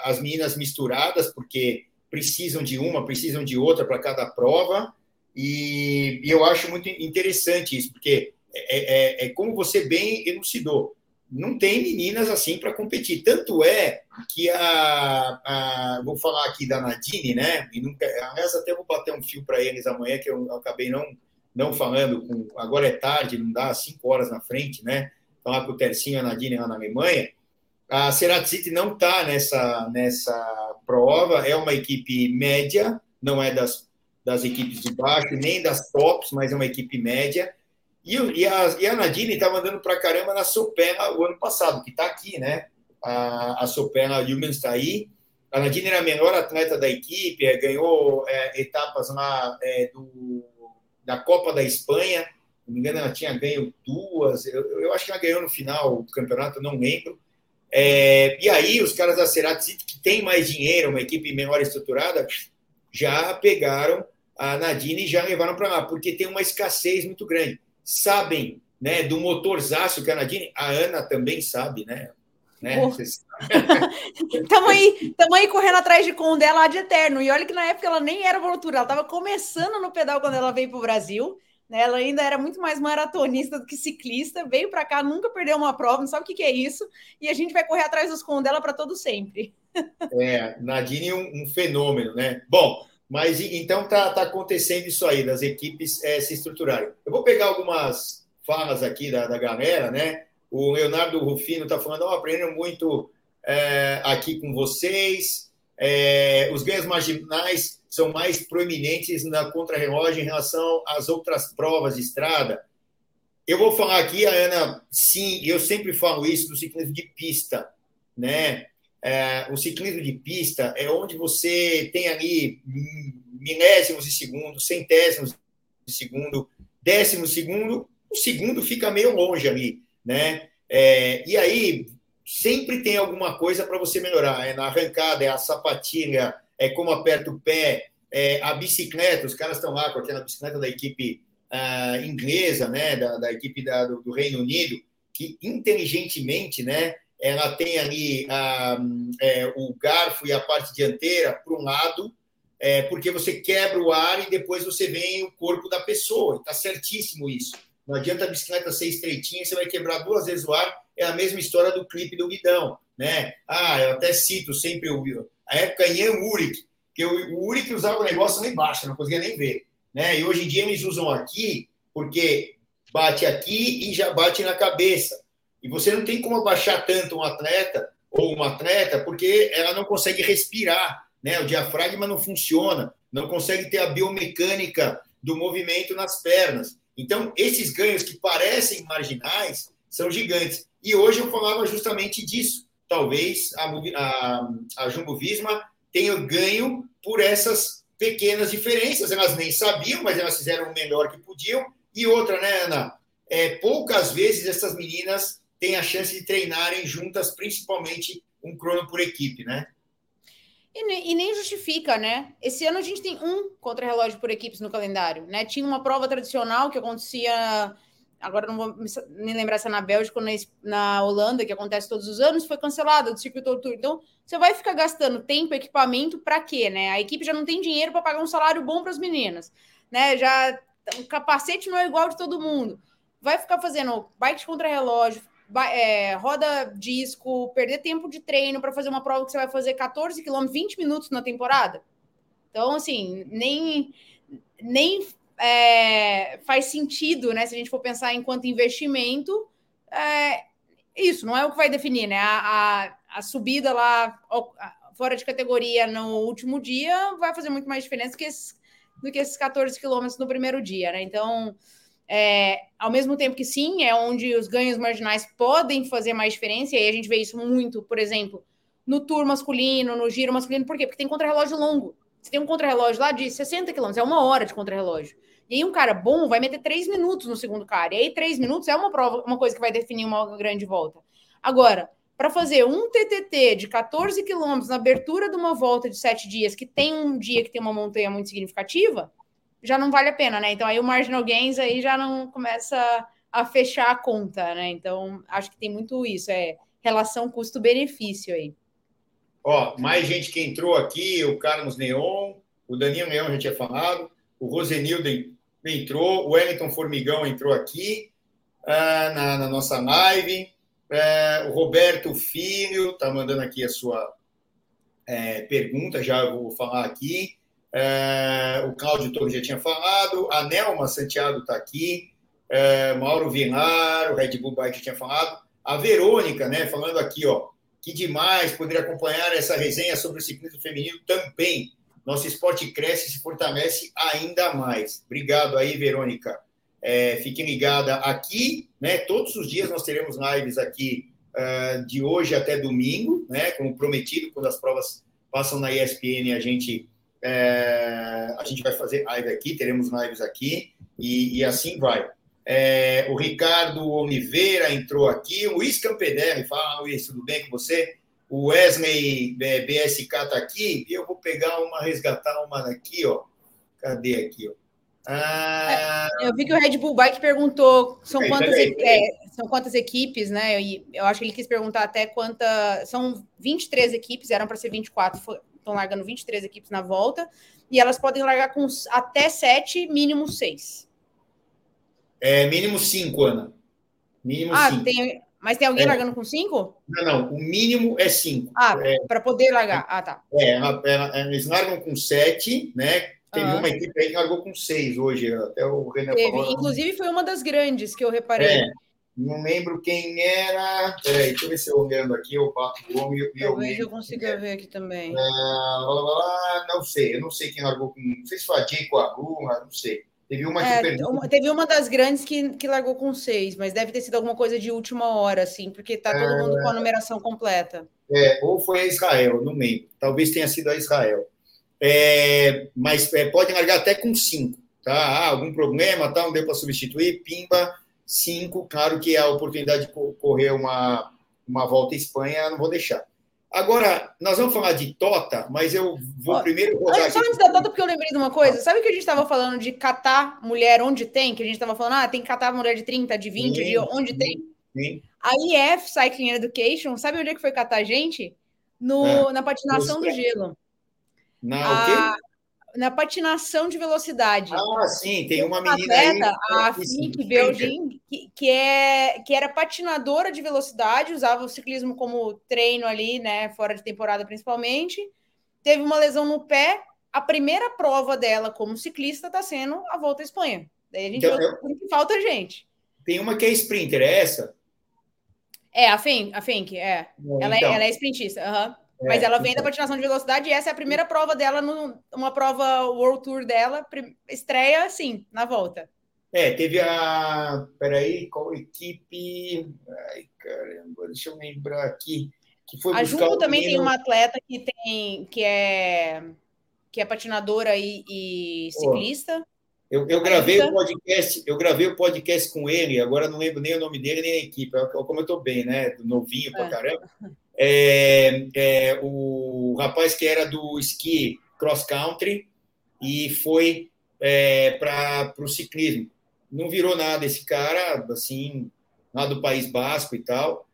as meninas misturadas, porque precisam de uma, precisam de outra para cada prova. E, e eu acho muito interessante isso, porque é, é, é, como você bem elucidou. Não tem meninas assim para competir. Tanto é que a, a, Vou falar aqui da Nadine, né? E nunca, aliás, até vou bater um fio para eles amanhã, que eu acabei não, não falando. Com, agora é tarde, não dá cinco horas na frente, né? Falar com o Tercinho e a Nadine lá na Alemanha. A City não está nessa, nessa prova, é uma equipe média, não é das das equipes de baixo, nem das tops, mas é uma equipe média. E, e, a, e a Nadine estava andando para caramba na Sopena o ano passado, que está aqui, né? A, a Sopena Humans está aí. A Nadine era a melhor atleta da equipe, é, ganhou é, etapas lá é, do, da Copa da Espanha. Não me engano, ela tinha ganho duas. Eu, eu acho que ela ganhou no final do campeonato, não lembro. É, e aí, os caras da Cerati, que tem mais dinheiro, uma equipe menor estruturada, já pegaram a Nadine já levaram para lá, porque tem uma escassez muito grande. Sabem né, do motorzaço que a Nadine, a Ana também sabe, né? né? <laughs> Estamos aí, aí correndo atrás de com dela de eterno. E olha que na época ela nem era voluntária, ela estava começando no pedal quando ela veio para o Brasil. Né? Ela ainda era muito mais maratonista do que ciclista, veio para cá, nunca perdeu uma prova, não sabe o que, que é isso, e a gente vai correr atrás dos com dela para todo sempre. <laughs> É, Nadine é um, um, fenômeno, né? Bom, mas então tá, tá acontecendo isso aí, das equipes é, se estruturarem. Eu vou pegar algumas falas aqui da, da galera, né? O Leonardo Rufino está falando, oh, aprendendo muito é, aqui com vocês. É, os ganhos marginais são mais proeminentes na contrarrelógio em relação às outras provas de estrada. Eu vou falar aqui, a Ana, sim, eu sempre falo isso do ciclismo de pista, né? É, o ciclismo de pista é onde você tem ali milésimos de segundo, centésimos de segundo, décimos de segundo, o segundo fica meio longe ali, né? É, e aí sempre tem alguma coisa para você melhorar. É na arrancada, é a sapatilha, é como aperta o pé, é a bicicleta. Os caras estão lá com aquela bicicleta da equipe uh, inglesa, né, da, da equipe da, do, do, Reino Unido, que inteligentemente, né, ela tem ali uh, é, o garfo e a parte dianteira para um lado, é, porque você quebra o ar e depois você vem o corpo da pessoa. Está certíssimo isso. Não adianta a bicicleta ser estreitinha, você vai quebrar duas vezes o ar. É a mesma história do clipe do guidão, né? Ah, eu até cito sempre o a época Ian Uric, que o, o Uric usava o negócio lá embaixo, não conseguia nem ver, né? E hoje em dia eles usam aqui porque bate aqui e já bate na cabeça. E você não tem como abaixar tanto um atleta ou uma atleta porque ela não consegue respirar, né? O diafragma não funciona, não consegue ter a biomecânica do movimento nas pernas. Então, esses ganhos que parecem marginais são gigantes. E hoje eu falava justamente disso. Talvez a, a, a Jumbo Visma tenha ganho por essas pequenas diferenças. Elas nem sabiam, mas elas fizeram o melhor que podiam. E outra, né, Ana? É, poucas vezes essas meninas têm a chance de treinarem juntas, principalmente um crono por equipe, né? E, e, nem justifica, né? Esse ano a gente tem um contra-relógio por equipes no calendário, né? Tinha uma prova tradicional que acontecia, agora não vou me lembrar se é na Bélgica ou na, na Holanda, que acontece todos os anos, foi cancelada do circuito tour. Então, você vai ficar gastando tempo, equipamento para quê, né? A equipe já não tem dinheiro para pagar um salário bom para as meninas, né? Já o capacete não é igual de todo mundo. Vai ficar fazendo bike contra-relógio, é, roda disco, perder tempo de treino para fazer uma prova que você vai fazer 14 quilômetros, 20 minutos na temporada. Então, assim, nem, nem é, faz sentido, né? Se a gente for pensar enquanto investimento, é, isso não é o que vai definir, né? A, a, a subida lá fora de categoria no último dia vai fazer muito mais diferença que do que esses 14 quilômetros no primeiro dia, né? Então, é, ao mesmo tempo que sim, é onde os ganhos marginais podem fazer mais diferença, e aí a gente vê isso muito, por exemplo, no tour masculino, no giro masculino, por quê? Porque tem contrarrelógio longo. Você tem um contrarrelógio lá de 60 quilômetros, é uma hora de contrarrelógio. E aí um cara bom vai meter três minutos no segundo cara. E aí três minutos é uma prova, uma coisa que vai definir uma grande volta. Agora, para fazer um TTT de 14 quilômetros na abertura de uma volta de sete dias, que tem um dia que tem uma montanha muito significativa, já não vale a pena, né? Então aí o marginal gains aí já não começa a fechar a conta, né? Então acho que tem muito isso, é relação custo-benefício aí. Ó, mais gente que entrou aqui, o Carlos Neon, o Daniel Neon já tinha falado, o Rosenildo entrou, o Wellington Formigão entrou aqui uh, na, na, nossa live, uh, o Roberto Filho está mandando aqui a sua uh, pergunta, já vou falar aqui. É, o Cláudio Torres já tinha falado, a Nelma Santiago está aqui, é, Mauro Vilar, o Red Bull Bike tinha falado, a Verônica, né, falando aqui, ó, que demais poder acompanhar essa resenha sobre o ciclismo feminino também. Nosso esporte cresce e se fortalece ainda mais. Obrigado aí, Verônica. É, fiquem ligada aqui, né? Todos os dias nós teremos lives aqui uh, de hoje até domingo, né? Como prometido, quando as provas passam na ESPN, a gente é, a gente vai fazer live aqui, teremos lives aqui e, e assim vai. É, o Ricardo Oliveira entrou aqui, o Luiz Campedelli, fala, Luiz, tudo bem com você? O Wesley é, BSK está aqui, e eu vou pegar uma, resgatar uma daqui, ó. Cadê aqui, ó? Ah... Eu vi que o Red Bull Bike perguntou são, quantas, é, são quantas equipes, né? E eu acho que ele quis perguntar até quanta. São 23 equipes, eram para ser 24, estão largando 23 equipes na volta, e elas podem largar com até 7, mínimo 6. É, mínimo 5, Ana. Mínimo ah, cinco. tem. Mas tem alguém é. largando com 5? Não, não. O mínimo é 5. Ah, é, para poder largar. Ah, tá. É, eles largam com 7, né? Teve uhum. uma equipe aí que largou com 6 hoje. Até o Renan Teve. Falou, Inclusive, foi uma das grandes que eu reparei. É. Não lembro quem era. Peraí, deixa eu ver se eu olhando aqui, eu bato o homem e eu. Talvez eu consiga ver aqui também. Ah, não sei, eu não sei quem largou com. Não sei se foi a Jay com a Bruna, não sei. Teve uma que é, perdeu. Teve uma das grandes que, que largou com seis, mas deve ter sido alguma coisa de última hora, assim, porque tá todo é... mundo com a numeração completa. É, ou foi a Israel, não lembro. Talvez tenha sido a Israel. É, mas é, pode largar até com cinco, tá? Ah, algum problema, tá? Não deu para substituir, pimba, cinco. Claro que a oportunidade de correr uma, uma volta à Espanha, não vou deixar. Agora, nós vamos falar de Tota, mas eu vou Ó, primeiro rodar. Só antes da Tota, porque eu lembrei de uma coisa. Sabe que a gente estava falando de catar mulher onde tem? Que a gente estava falando, ah, tem que catar mulher de 30, de 20, sim, de onde sim, tem? Sim. A IF Cycling Education, sabe onde é que foi catar a gente? No, é, na patinação do gelo. Na a, o quê? Na patinação de velocidade. Ah, sim, tem uma menina atleta, aí, a Fink Belgin, que, que, é, que era patinadora de velocidade, usava o ciclismo como treino ali, né, fora de temporada principalmente. Teve uma lesão no pé. A primeira prova dela como ciclista está sendo a Volta à Espanha. Daí a gente então, vê que falta gente. Tem uma que é sprinter, é essa? É, a Fink, a Fink, é. Então, ela, é ela é sprintista, aham. Uhum. Mas é, ela vem da então. patinação de velocidade e essa é a primeira prova dela, numa prova World Tour dela, estreia assim, na volta. É, teve a. Peraí, qual equipe? Ai, caramba, deixa eu lembrar aqui. Que foi a Jumbo também tem uma atleta que tem que é que é patinadora e, e ciclista. Eu, eu gravei o podcast, eu gravei o podcast com ele, agora não lembro nem o nome dele nem a equipe. Como eu tô bem, né? Novinho pra é. caramba é, é, o rapaz que era do esqui cross country e foi é, para o ciclismo. Não virou nada esse cara, assim, lá do País Basco e tal.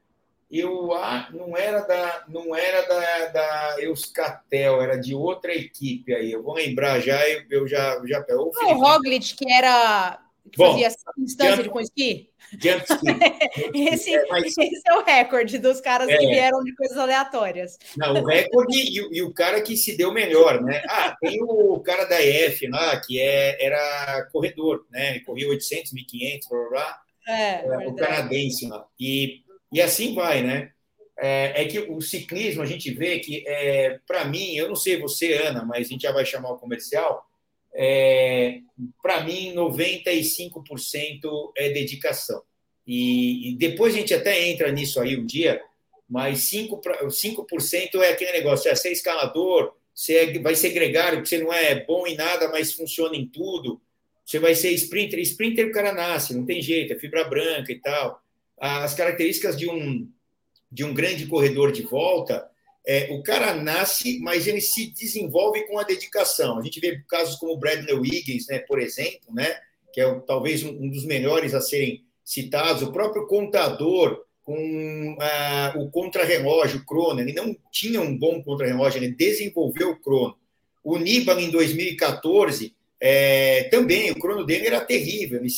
Eu ah, não era da não era da, da Euskatel, era de outra equipe aí. Eu vou lembrar já, eu, eu já já o, o Roglic que era que Bom, fazia instância jump, de com esqui? Jump esse, é, esse é o recorde dos caras é, que vieram de coisas aleatórias. Não, o recorde e, e, o cara que se deu melhor, né? Ah, tem o cara da EF lá, que é, era corredor, né? Corria 800, 1500, blá, blá, blá. É, o canadense lá. E, e assim vai, né? É, é, que o ciclismo, a gente vê que, é, para mim, eu não sei você, Ana, mas a gente já vai chamar o comercial, é, para mim, 95% é dedicação. E, e, depois a gente até entra nisso aí um dia, mas 5%, 5 é aquele negócio: é ser escalador, você vai ser gregário, porque você não é bom em nada, mas funciona em tudo. Você vai ser sprinter. Sprinter o cara nasce, não tem jeito, é fibra branca e tal. As características de um, de um grande corredor de volta é, o cara nasce, mas ele se desenvolve com a dedicação. A gente vê casos como o Bradley Wiggins, né, por exemplo, né, que é talvez um, dos melhores a serem citados, o próprio contador com ah, o contrarrelógio, o crono, ele não tinha um bom contrarrelógio, ele desenvolveu o crono. O Nibali, em 2014, é, também, o crono dele era terrível, ele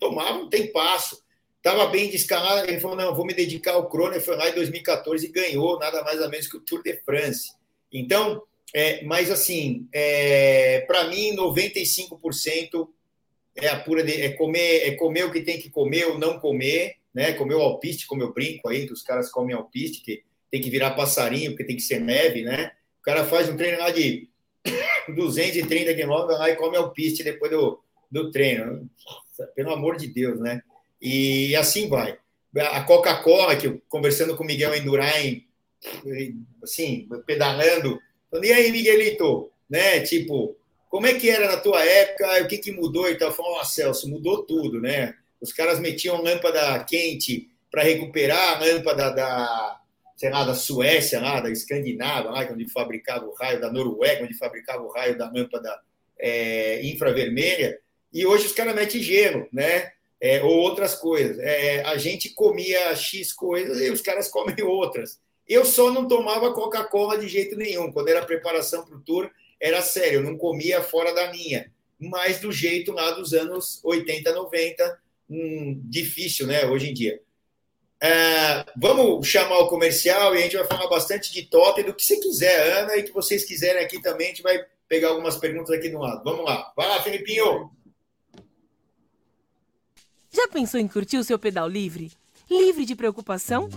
tomava um tempasso estava bem de escalada, ele falou, não, vou me dedicar ao crono, ele foi lá em 2014 e ganhou nada mais ou menos que o Tour de France. Então, é, mas assim, é, para mim, 95% é a pura de, é comer, é comer o que tem que comer ou não comer, né? Comer o alpiste, como eu brinco aí, que os caras comem alpiste, que tem que virar passarinho, porque tem que ser neve, né? O cara faz um treino lá de <coughs> 230 quilômetros lá e come alpiste depois do, do treino. Pelo amor de Deus, né? E assim vai. A Coca-Cola, que eu, conversando com o Miguel Endurain, assim, pedalando, falando, e aí, Miguelito? Né? Tipo, como é que era na tua época? O que, que mudou e tal? Falou, oh, Celso, mudou tudo, né? Os caras metiam lâmpada quente para recuperar a lâmpada da, sei lá, da Suécia, lá, da Escandinávia, lá, onde fabricava o raio, da Noruega, onde fabricava o raio da lâmpada é, infravermelha, e hoje os caras metem gelo, né? É, ou outras coisas. É, a gente comia X coisas e os caras comem outras. Eu só não tomava Coca-Cola de jeito nenhum. Quando era preparação para o tour, era sério, eu não comia fora da linha. Mas do jeito lá dos anos 80, 90, hum, difícil, né, hoje em dia. É, vamos chamar o comercial e a gente vai falar bastante de totem, do que você quiser, Ana, e que vocês quiserem aqui também, a gente vai pegar algumas perguntas aqui no lado. Vamos lá. Vai lá, Felipinho. Já pensou em curtir o seu pedal livre? Livre de preocupação?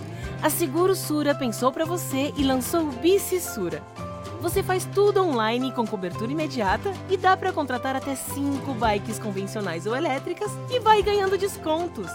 A Seguro Sura pensou para você e lançou o Bici Sura. Você faz tudo online com cobertura imediata e dá para contratar até 5 bikes convencionais ou elétricas e vai ganhando descontos.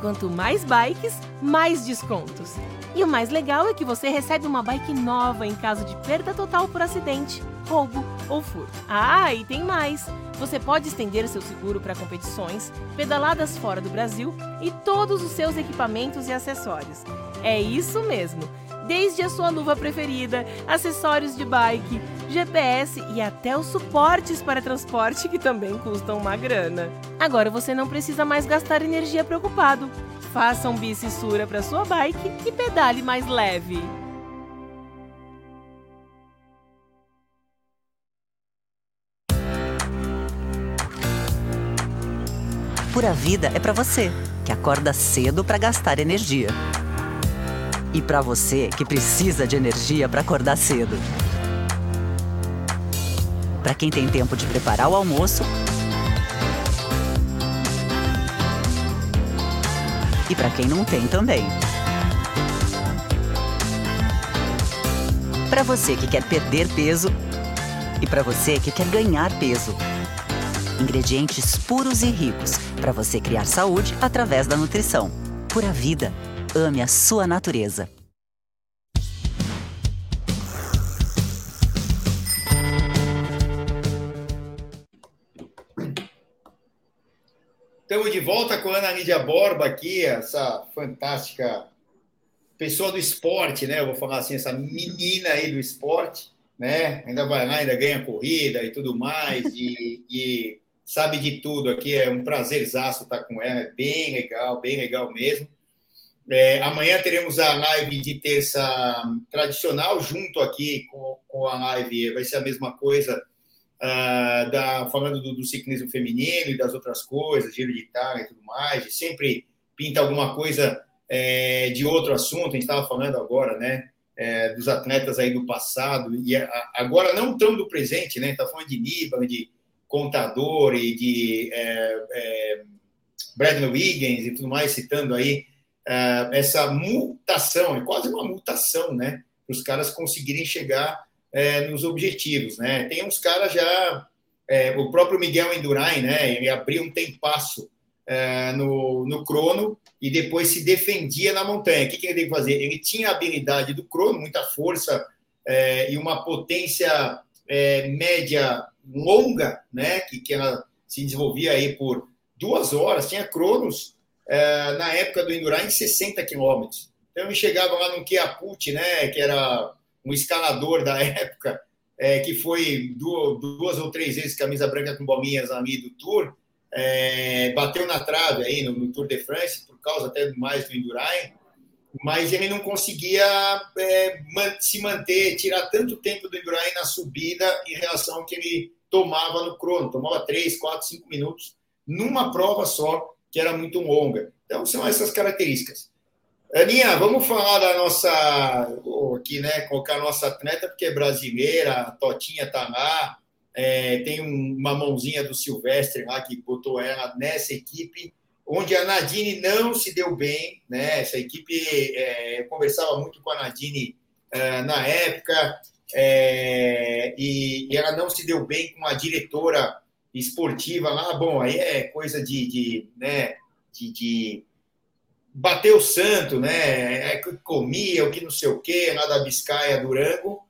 Quanto mais bikes, mais descontos. E o mais legal é que você recebe uma bike nova em caso de perda total por acidente, roubo ou furto. Ah, e tem mais! Você pode estender seu seguro para competições, pedaladas fora do Brasil e todos os seus equipamentos e acessórios. É isso mesmo! Desde a sua luva preferida, acessórios de bike, GPS e até os suportes para transporte que também custam uma grana. Agora você não precisa mais gastar energia preocupado. Faça um bicissura para sua bike e pedale mais leve. Pura Vida é para você, que acorda cedo para gastar energia. E para você que precisa de energia para acordar cedo. Para quem tem tempo de preparar o almoço. E para quem não tem também. Para você que quer perder peso e para você que quer ganhar peso. Ingredientes puros e ricos para você criar saúde através da nutrição. Pura vida. Ame a sua natureza. Estamos de volta com a Ana Lídia Borba aqui, essa fantástica pessoa do esporte, né? Eu vou falar assim, essa menina aí do esporte, né? Ainda vai lá, ainda ganha corrida e tudo mais, e, e sabe de tudo aqui. É um prazerzaço estar com ela, é bem legal, bem legal mesmo. É, amanhã teremos a live de terça tradicional, junto aqui com, com a live, vai ser a mesma coisa, uh, da, falando do, do, ciclismo feminino e das outras coisas, giro de Itália e tudo mais, sempre pinta alguma coisa é, de outro assunto, a gente estava falando agora, né? É, dos atletas aí do passado, e agora não tão do presente, né? Está falando de Líbano, de contador e de é, é, Bradley Wiggins e tudo mais, citando aí é, essa mutação, é quase uma mutação, né? Para os caras conseguirem chegar é, nos objetivos, né? Tem uns caras já, é, o próprio Miguel Endurain, né? Ele abriu um tempasso é, no, no crono e depois se defendia na montanha. O que, que ele tem que fazer? Ele tinha a habilidade do crono, muita força e uma potência média longa, né, que, que ela se desenvolvia aí por duas horas, tinha cronos é, na época do Endurance em 60 quilômetros. Então eu chegava lá no Kiaput, né, que era um escalador da <laughs> época, é, que foi duas, duas, ou três vezes camisa branca com bolinhas ali do Tour, é, bateu na trave aí no, no, Tour de France, por causa até mais do Endurain, mas ele não conseguia se manter, tirar tanto tempo do Endurain na subida em relação ao que ele tomava no crono, tomava 3, 4, 5 minutos numa prova só, que era muito longa. Então, são essas características. Aninha, vamos falar da nossa. Aqui, né? Colocar a nossa atleta, porque é brasileira, a Totinha está lá. É, tem uma mãozinha do Silvestre lá que botou ela nessa equipe, onde a Nadine não se deu bem. Né? Essa equipe, é, eu conversava muito com a Nadine é, na época, é, e, e, ela não se deu bem com a diretora esportiva lá, bom, aí é coisa de, de né, de, de bater o santo, né? É que comia, o que não sei o quê, lá da Biscaia, Durango.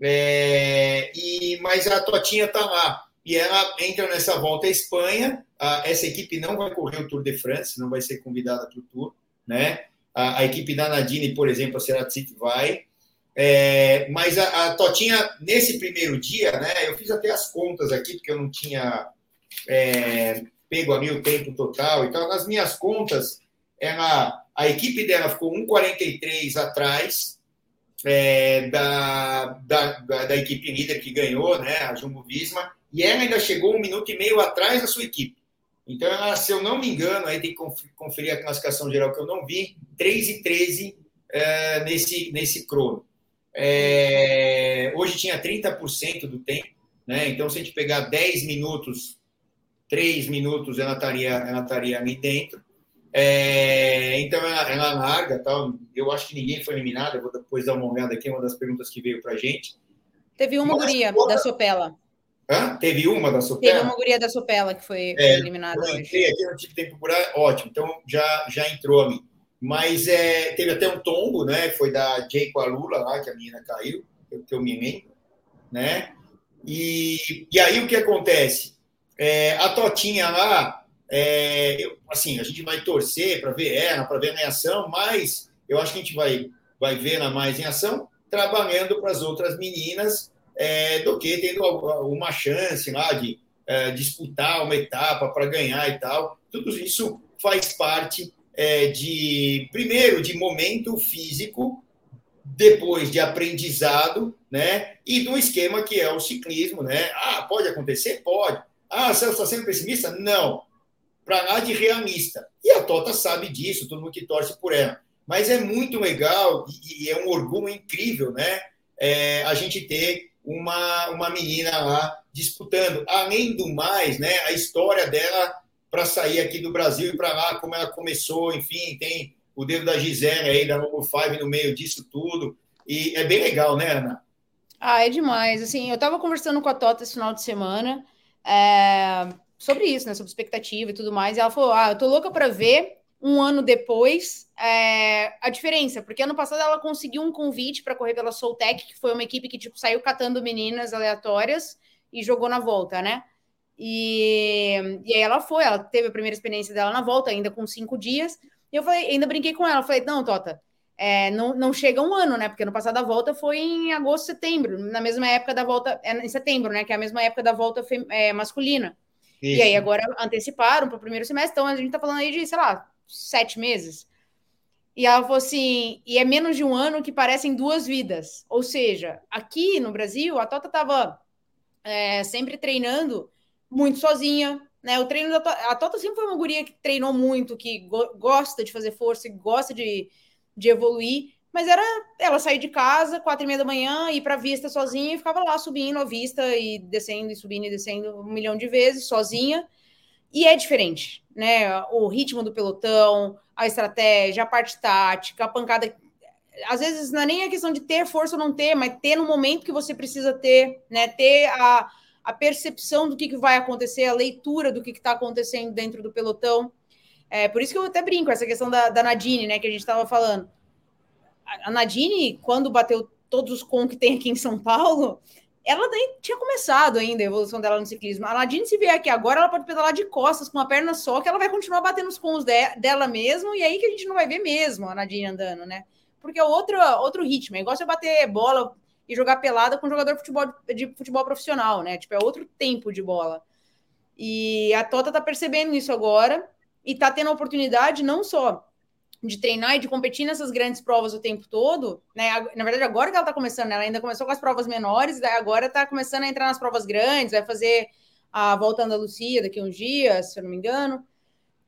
É, e, mas a Totinha está lá. E ela entra nessa volta à Espanha. A, essa equipe não vai correr o Tour de France, não vai ser convidada para o Tour. Né? A, a, equipe da Nadine, por exemplo, a Ceratsit vai. É, mas a, a, Totinha, nesse primeiro dia, né, eu fiz até as contas aqui, porque eu não tinha é, pego ali o tempo total e tal. Nas minhas contas, ela, a equipe dela ficou 1,43 atrás é, da, da, da, da, equipe líder que ganhou, né, a Jumbo Visma, e ela ainda chegou um minuto e meio atrás da sua equipe. Então, ela, se eu não me engano, aí tem que conferir a classificação geral que eu não vi, 3 e 13 é, nesse, nesse crono. É, hoje tinha 30% do tempo, né? Então, se a gente pegar 10 minutos, 3 minutos, ela estaria, ela estaria ali dentro. É, então ela, ela larga, tal. Eu acho que ninguém foi eliminado. Eu vou depois dar uma olhada aqui, é uma das perguntas que veio para gente. Teve uma Mas, guria da Sopela. Hã? Teve uma da Sopela? Teve uma guria da Sopela que foi, é, eliminada. Eu entrei aqui, não tive tempo por ótimo. Então já, já entrou ali. Mas é, teve até um tombo, né? Foi da Jay com a Lula lá, que a menina caiu, que eu me lembro, né? E, e aí o que acontece? É, a Totinha lá, é, eu, assim, a gente vai torcer para ver ela, para ver ela em ação, mas eu acho que a gente vai, vai ver ela mais em ação trabalhando para as outras meninas é, do que tendo uma chance lá de é, disputar uma etapa para ganhar e tal. Tudo isso faz parte é, de, primeiro, de momento físico, depois de aprendizado, né? E do esquema que é o ciclismo, né? Ah, pode acontecer? Pode. Ah, você está sendo pessimista? Não para lá de realista. E a Tota sabe disso, todo mundo que torce por ela. Mas é muito legal e, é um orgulho incrível, né? É, a gente ter uma, uma menina lá disputando. Além do mais, né? A história dela para sair aqui do Brasil e para lá, como ela começou, enfim, tem o dedo da Gisele aí, da Novo Five no meio disso tudo. E é bem legal, né, Ana? Ah, é demais. Assim, eu estava conversando com a Tota esse final de semana. É sobre isso, né? Sobre expectativa e tudo mais. E ela falou: Ah, eu tô louca para ver um ano depois é, a diferença, porque ano passado ela conseguiu um convite para correr pela Soltec, que foi uma equipe que tipo saiu catando meninas aleatórias e jogou na volta, né? E, e aí ela foi, ela teve a primeira experiência dela na volta, ainda com cinco dias. E eu falei, ainda brinquei com ela, falei, não, Tota, é, não, não chega um ano, né? Porque ano passado a volta foi em agosto, setembro, na mesma época da volta, é, em setembro, né? Que é a mesma época da volta é, masculina. Isso. E aí agora anteciparam para o primeiro semestre, então a gente está falando aí de, sei lá, sete meses. E ela falou assim: e é menos de um ano que parecem duas vidas. Ou seja, aqui no Brasil, a Tota estava é, sempre treinando muito sozinha. Né? O treino da Tota, a Tota sempre foi uma guria que treinou muito, que go gosta de fazer força, que gosta de, de evoluir. Mas era ela sair de casa, quatro e meia da manhã, ir para vista sozinha e ficava lá subindo a vista e descendo e subindo e descendo um milhão de vezes sozinha. E é diferente, né? O ritmo do pelotão, a estratégia, a parte tática, a pancada. Às vezes não é nem a questão de ter força ou não ter, mas ter no momento que você precisa ter, né? Ter a, a percepção do que, que vai acontecer, a leitura do que está acontecendo dentro do pelotão. É, por isso que eu até brinco, essa questão da, da Nadine, né? Que a gente estava falando a Nadine, quando bateu todos os com que tem aqui em São Paulo, ela nem tinha começado ainda a evolução dela no ciclismo. A Nadine, se vier aqui agora, ela pode pedalar de costas com uma perna só, que ela vai continuar batendo os cons de, dela mesmo, e aí que a gente não vai ver mesmo a Nadine andando, né? Porque é outro, outro ritmo. É igual você bater bola e jogar pelada com um jogador de futebol, de futebol profissional, né? Tipo, é outro tempo de bola. E a Tota tá percebendo isso agora e tá tendo a oportunidade não só de treinar e de competir nessas grandes provas o tempo todo, né? Na verdade, agora que ela está começando, né? ela ainda começou com as provas menores, agora está começando a entrar nas provas grandes, vai fazer a volta Andalucia daqui a uns dias, se eu não me engano.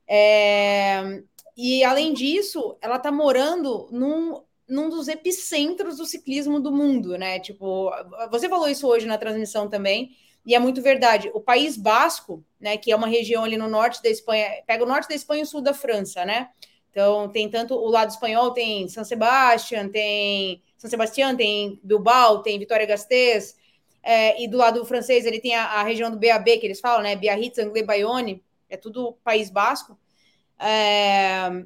É... E além disso, ela está morando num, num dos epicentros do ciclismo do mundo, né? Tipo, você falou isso hoje na transmissão também, e é muito verdade. O País Basco, né, que é uma região ali no norte da Espanha, pega o norte da Espanha e o sul da França, né? Então, tem tanto o lado espanhol, tem San Sebastián, tem San Sebastián, tem Bilbao, tem Vitória Gasteiz. É, e do lado francês ele tem a, a, região do BAB, que eles falam, né? Biarritz, Anglais, Bayonne, é tudo País Basco. É,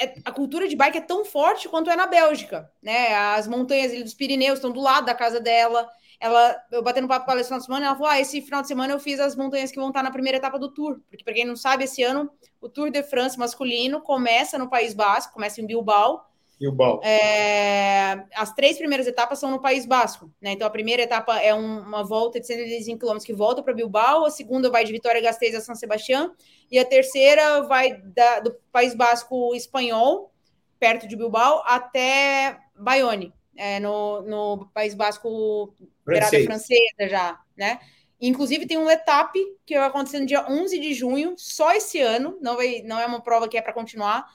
é, a cultura de bike é tão forte quanto é na Bélgica, né? As montanhas dos Pirineus estão do lado da casa dela. Ela, eu batendo papo com ela esse final de semana, ela falou: Ah, esse final de semana eu fiz as montanhas que vão estar na primeira etapa do Tour. Porque, para quem não sabe, esse ano o Tour de France masculino começa no País Basco, começa em Bilbao Bilbao. É, as três primeiras etapas são no País Basco, né? Então a primeira etapa é um, uma volta de 125 km que volta para Bilbao, a segunda vai de Vitória-Gasteiz a São Sebastião e a terceira vai da, do País Basco espanhol, perto de Bilbao, até Bayonne, é, no, no País Basco beirada francesa já, né? Inclusive tem um etape que vai acontecer no dia 11 de junho, só esse ano, não, vai, não é uma prova que é para continuar,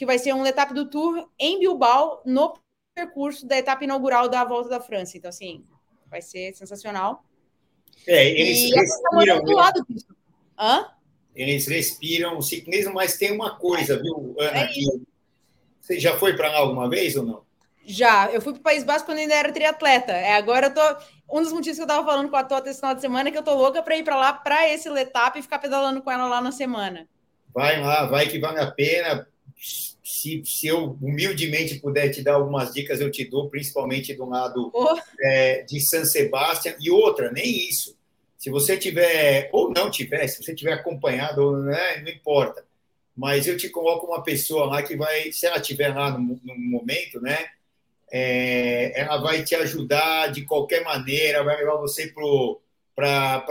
que vai ser um etapa do Tour em Bilbao, no percurso da etapa inaugural da Volta da França. Então, assim, vai ser sensacional. É, eles e respiram. Do lado disso. Hã? Eles respiram o ciclismo, mas tem uma coisa, viu, Ana? É que você já foi para lá alguma vez ou não? Já, eu fui para o País Basco quando ainda era triatleta. É, agora eu tô. Um dos motivos que eu estava falando com a Tota esse final de semana é que eu tô louca para ir para lá para esse etapa e ficar pedalando com ela lá na semana. Vai lá, vai que vale a pena se, se eu humildemente puder te dar algumas dicas, eu te dou, principalmente do lado oh. é, de San Sebastião. E outra, nem isso. Se você tiver, ou não tiver, se você tiver acompanhado, né, não importa. Mas eu te coloco uma pessoa lá que vai, se ela estiver lá no, no, momento, né, é, ela vai te ajudar de qualquer maneira, vai levar você para,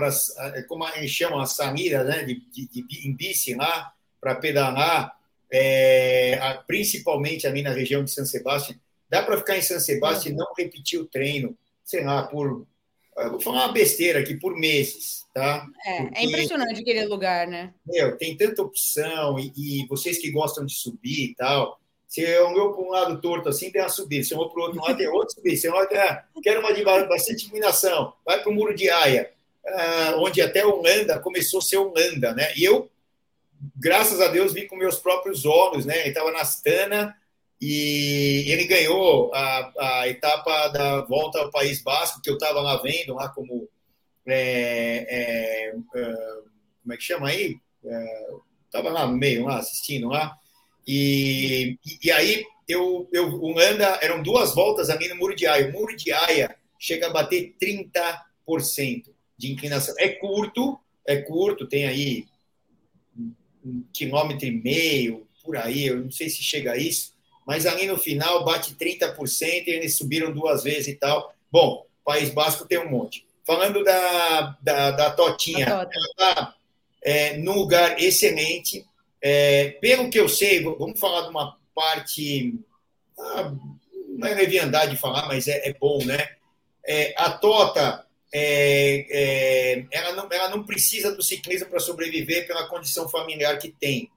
como a gente chama, a Samira, né, de, de, de, em bici lá, para pedalar é, principalmente ali na região de São Sebastião. Dá para ficar em São Sebastião e não repetir o treino, sei lá, por. vou falar uma besteira aqui, por meses, tá? É, é Porque, é impressionante aquele lugar, né? Meu, tem tanta opção e, e, vocês que gostam de subir e tal. Se eu olhou para um lado torto assim, tem uma subida. Se eu olhou para o outro lado, tem outro subida. Se eu olhou, ah, quero uma de bastante iluminação, vai para o Muro de Aia, ah, onde até Holanda começou a ser Holanda, né? E eu graças a Deus, vi com meus próprios olhos, né? Ele estava na Astana e ele ganhou a, a etapa da volta ao País Basco, que eu estava lá vendo, lá como. É, é, é, como é que chama aí? Estava é, lá no meio, lá assistindo lá. E, e, aí, eu, eu, o Landa, eram duas voltas ali no Muro de Aia. O Muro de Aia chega a bater 30% de inclinação. É curto, é curto, tem aí um quilômetro e meio, por aí, eu não sei se chega a isso, mas ali no final bate 30% e eles subiram duas vezes e tal. Bom, País Basco tem um monte. Falando da, da, da Totinha, tota. ela está é, num lugar excelente. É, pelo que eu sei, vamos falar de uma parte. Ah, não é leviandade falar, mas é, é bom, né? É, a Tota é, é, ela, não, ela não precisa do ciclismo para sobreviver pela condição familiar que tem.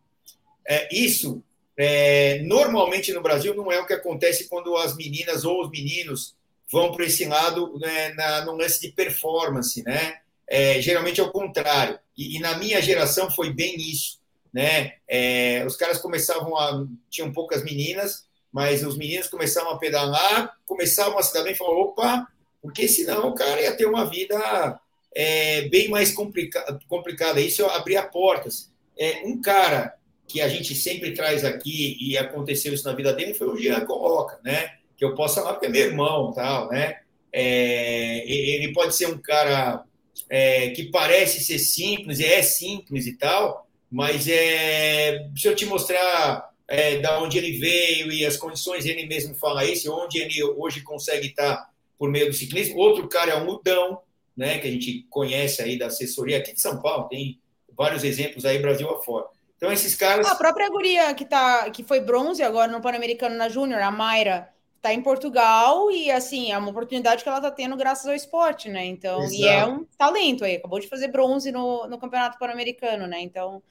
É, isso, é, normalmente no Brasil, não é o que acontece quando as meninas ou os meninos vão para esse lado né, na, no lance de performance, né? É, geralmente é o contrário. E, e, na minha geração foi bem isso, né? É, os caras começavam a... Tinham poucas meninas, mas os meninos começavam a pedalar, começavam a se dar bem falavam, opa, porque senão o cara ia ter uma vida é, bem mais complica complicada. Isso abria portas. É, um cara que a gente sempre traz aqui, e aconteceu isso na vida dele, foi o Jean Coloca, né? Que eu posso falar porque é meu irmão, tal, né? É, ele pode ser um cara é, que parece ser simples, é simples e tal, mas é, se eu te mostrar é, da onde ele veio e as condições, ele mesmo fala isso, onde ele hoje consegue estar por meio do ciclismo. Outro cara é o Mudão, né, que a gente conhece aí da assessoria aqui de São Paulo, tem vários exemplos aí Brasil afora. Então esses caras... A própria guria que, tá, que foi bronze agora no Pan-Americano na Júnior, a Mayra, está em Portugal e assim, é uma oportunidade que ela está tendo graças ao esporte, né? Então, Exato. e é um talento aí, acabou de fazer bronze no, no Campeonato Pan-Americano, né? Então,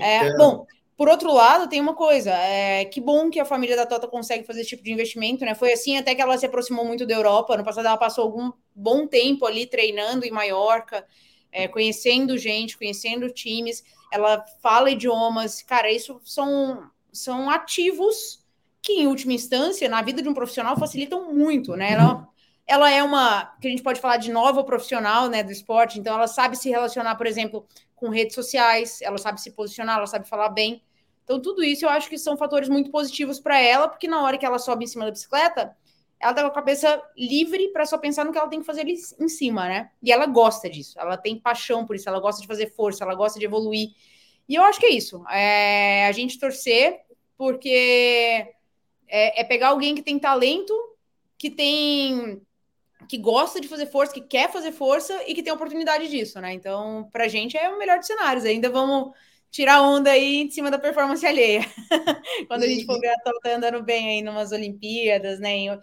é, então... bom, por outro lado, tem uma coisa, é, que bom que a família da Tota consegue fazer esse tipo de investimento, né? Foi assim até que ela se aproximou muito da Europa. No passado, ela passou algum bom tempo ali treinando em Maiorca, é, conhecendo gente, conhecendo times. Ela fala idiomas, cara, isso são, são ativos que, em última instância, na vida de um profissional, facilitam muito, né? Ela ela é uma que a gente pode falar de nova profissional né, do esporte, então ela sabe se relacionar, por exemplo, com redes sociais, ela sabe se posicionar, ela sabe falar bem. Então, tudo isso eu acho que são fatores muito positivos para ela, porque na hora que ela sobe em cima da bicicleta, ela tá com a cabeça livre para só pensar no que ela tem que fazer ali em cima, né? E ela gosta disso, ela tem paixão por isso, ela gosta de fazer força, ela gosta de evoluir. E eu acho que é isso. É a gente torcer, porque é, é pegar alguém que tem talento, que tem que gosta de fazer força, que quer fazer força e que tem oportunidade disso, né? Então, pra gente é o melhor dos cenários. Ainda vamos tirar onda aí em cima da performance alheia. <laughs> Quando a gente for ver a Tota andando bem aí numas Olimpíadas, né? Em... É.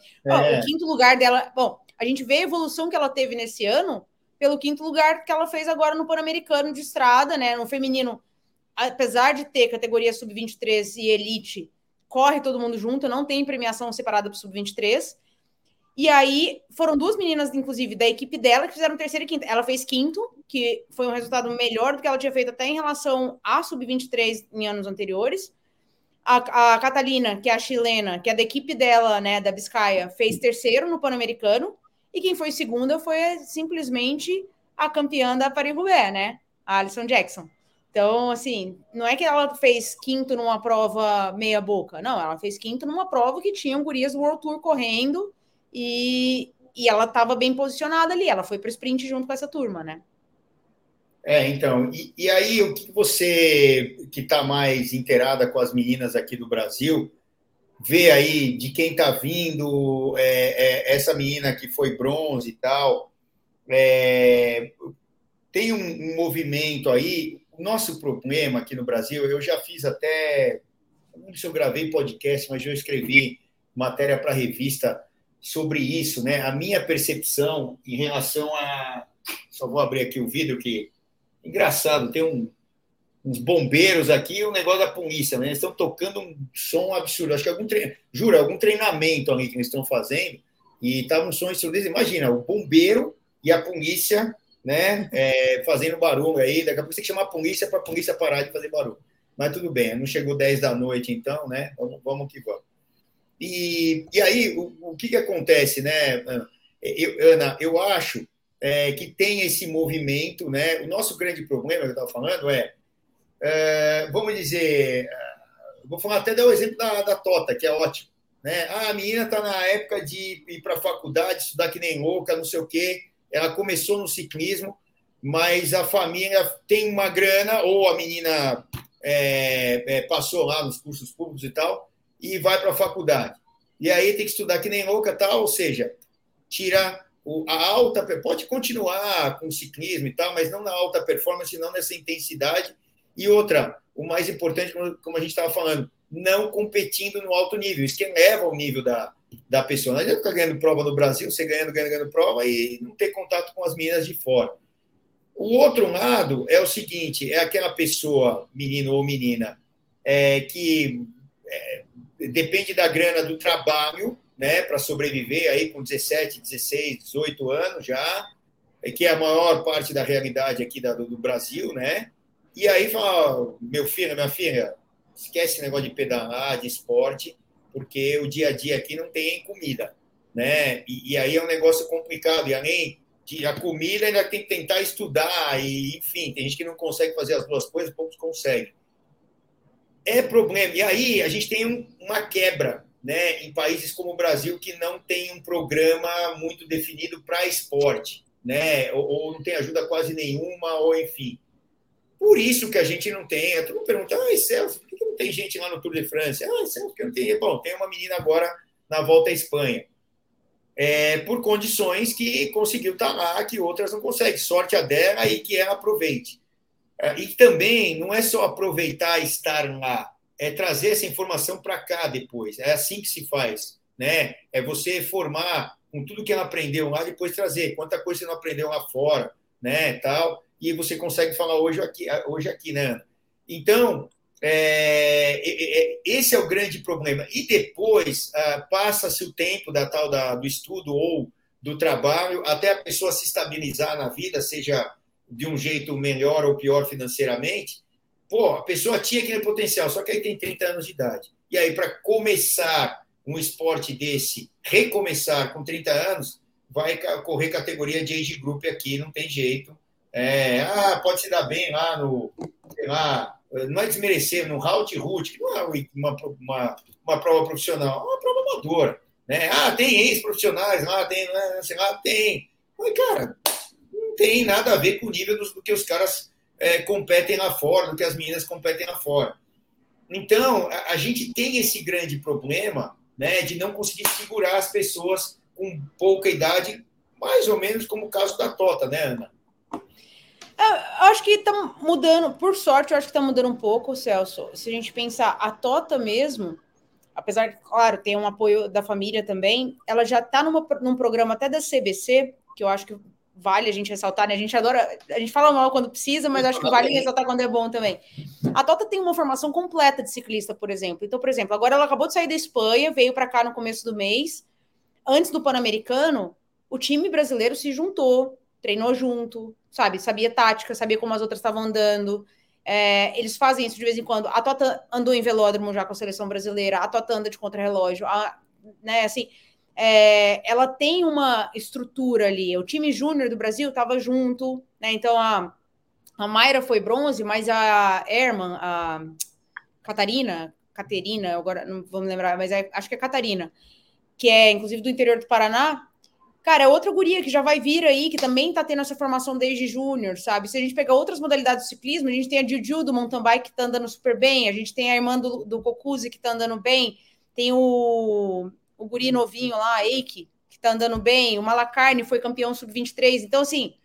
o quinto lugar dela. Bom, a gente vê a evolução que ela teve nesse ano pelo quinto lugar que ela fez agora no Pan-Americano de estrada, né? No feminino, apesar de ter categoria sub-23 e elite, corre todo mundo junto, não tem premiação separada para sub-23. E aí foram duas meninas, inclusive, da equipe dela, que fizeram terceiro e quinto. Ela fez quinto, que foi um resultado melhor do que ela tinha feito até em relação à sub-23 em anos anteriores. A, a, Catalina, que é a chilena, que é da equipe dela, né, da Biscaia, fez terceiro no Pan-Americano. E quem foi segunda foi simplesmente a campeã da Paris-Roubaix, né? A Alison Jackson. Então, assim, não é que ela fez quinto numa prova meia boca. Não, ela fez quinto numa prova que tinha gurias World Tour correndo e, e ela estava bem posicionada ali. Ela foi para o sprint junto com essa turma, né? É, então, e, e aí o que você que está mais inteirada com as meninas aqui do Brasil, vê aí de quem está vindo, é, é, essa menina que foi bronze e tal, é, tem um, um, movimento aí. O nosso problema aqui no Brasil, eu já fiz até, não sei se eu gravei podcast, mas eu escrevi matéria para revista sobre isso, né? A minha percepção em relação a. Só vou abrir aqui o vidro que. Engraçado, tem um, uns bombeiros aqui e um negócio da polícia, né? Eles estão tocando um som absurdo. Acho que algum treino, juro, algum treinamento ali que eles estão fazendo e tá um som ensurdecedor. Imagina, o bombeiro e a polícia, né? É, fazendo barulho aí. Daqui a pouco você tem que chamar a polícia para a polícia parar de fazer barulho. Mas tudo bem, não chegou 10 da noite, então, né? Vamos, vamos que vamos. E, e aí, o, o que, que acontece, né, eu, Ana? Eu acho é, que tem esse movimento, né? O nosso grande problema que eu estava falando é, é, vamos dizer, vou falar até dar o exemplo da, da Tota, que é ótimo. Né? Ah, a menina está na época de ir para a faculdade, estudar que nem louca, não sei o quê. Ela começou no ciclismo, mas a família tem uma grana, ou a menina é, é, passou lá nos cursos públicos e tal, e vai para a faculdade. E aí tem que estudar que nem louca, tal, ou seja, tira o, a alta, pode continuar com ciclismo e tal, mas não na alta performance, não nessa intensidade. E outra, o mais importante, como a gente estava falando, não competindo no alto nível. Isso que eleva o nível da, da pessoa. Não adianta ficar ganhando prova no Brasil, você ganhando, ganhando, ganhando prova e não ter contato com as meninas de fora. O outro lado é o seguinte: é aquela pessoa, menino ou menina, é, que é, depende da grana do trabalho, né, para sobreviver aí com 17, 16, 18 anos já, que é a maior parte da realidade aqui da, do Brasil, né? E aí fala, meu filho, minha filha, esquece esse negócio de pedalar, de esporte, porque o dia a dia aqui não tem comida, né? E, e aí é um negócio complicado, e além de a comida ainda tem que tentar estudar, e enfim, tem gente que não consegue fazer as duas coisas, poucos conseguem é problema. E aí a gente tem um, uma quebra né, em países como o Brasil que não tem um programa muito definido para esporte, né, ou, ou, não tem ajuda quase nenhuma, ou enfim. Por isso que a gente não tem. Tu mundo pergunta, ah, Celso, por que não tem gente lá no Tour de France? Ah, Celso, porque não tem. Bom, tem uma menina agora na volta à Espanha. É, por condições que conseguiu estar lá, que outras não conseguem. Sorte a dela e que ela aproveite. É, e também não é só aproveitar estar lá, é trazer essa informação para cá depois. É assim que se faz, né? É você formar com tudo que ela aprendeu lá, depois trazer quanta coisa você não aprendeu lá fora, né? Tal. E você consegue falar hoje aqui, hoje aqui, né? Então, é, é, esse é o grande problema. E depois ah, passa-se o tempo da tal da, do estudo ou do trabalho até a pessoa se estabilizar na vida, seja de um jeito melhor ou pior financeiramente, pô, a pessoa tinha aquele potencial, só que aí tem 30 anos de idade. E aí, para começar um esporte desse, recomeçar com 30 anos, vai correr categoria de age group aqui, não tem jeito. É, ah, pode se dar bem lá no, sei lá, não é desmerecer, no Halt Root, que não é uma, uma, uma prova profissional, é uma prova amadora. Né? Ah, tem ex-profissionais lá, tem, né, sei lá, tem. Mas, cara, tem nada a ver com o nível do, que os caras é, competem lá fora, do que as meninas competem lá fora. Então, a, a gente tem esse grande problema né, de não conseguir segurar as pessoas com pouca idade, mais ou menos como o caso da Tota, né, Ana? É, acho que está mudando, por sorte, eu acho que está mudando um pouco, Celso. Se a gente pensar, a Tota mesmo, apesar de, claro, ter um apoio da família também, ela já está num programa até da CBC, que eu acho que vale a gente ressaltar, né? A gente adora, a gente fala mal quando precisa, mas acho que vale ressaltar quando é bom também. A Tota tem uma formação completa de ciclista, por exemplo. Então, por exemplo, agora ela acabou de sair da Espanha, veio para cá no começo do mês. Antes do Pan-Americano, o time brasileiro se juntou, treinou junto, sabe? Sabia tática, sabia como as outras estavam andando. É, eles fazem isso de vez em quando. A Tota andou em velódromo já com a seleção brasileira, a Tota anda de contrarrelógio, a, né? Assim, é, ela tem uma estrutura ali. O time júnior do Brasil estava junto, né? Então a, a Mayra foi bronze, mas a Herman, a Catarina, Caterina, agora não vamos lembrar, mas é, acho que é Catarina, que é inclusive do interior do Paraná, Cara, é outra guria que já vai vir aí, que também tá tendo essa formação desde júnior, sabe? Se a gente pegar outras modalidades de ciclismo, a gente tem a Juju do mountain bike que tá andando super bem, a gente tem a irmã do, do Cocuzzi que tá andando bem, tem o, o guri novinho lá, Eike, que tá andando bem, o Malacarne foi campeão sub-23. Então, assim,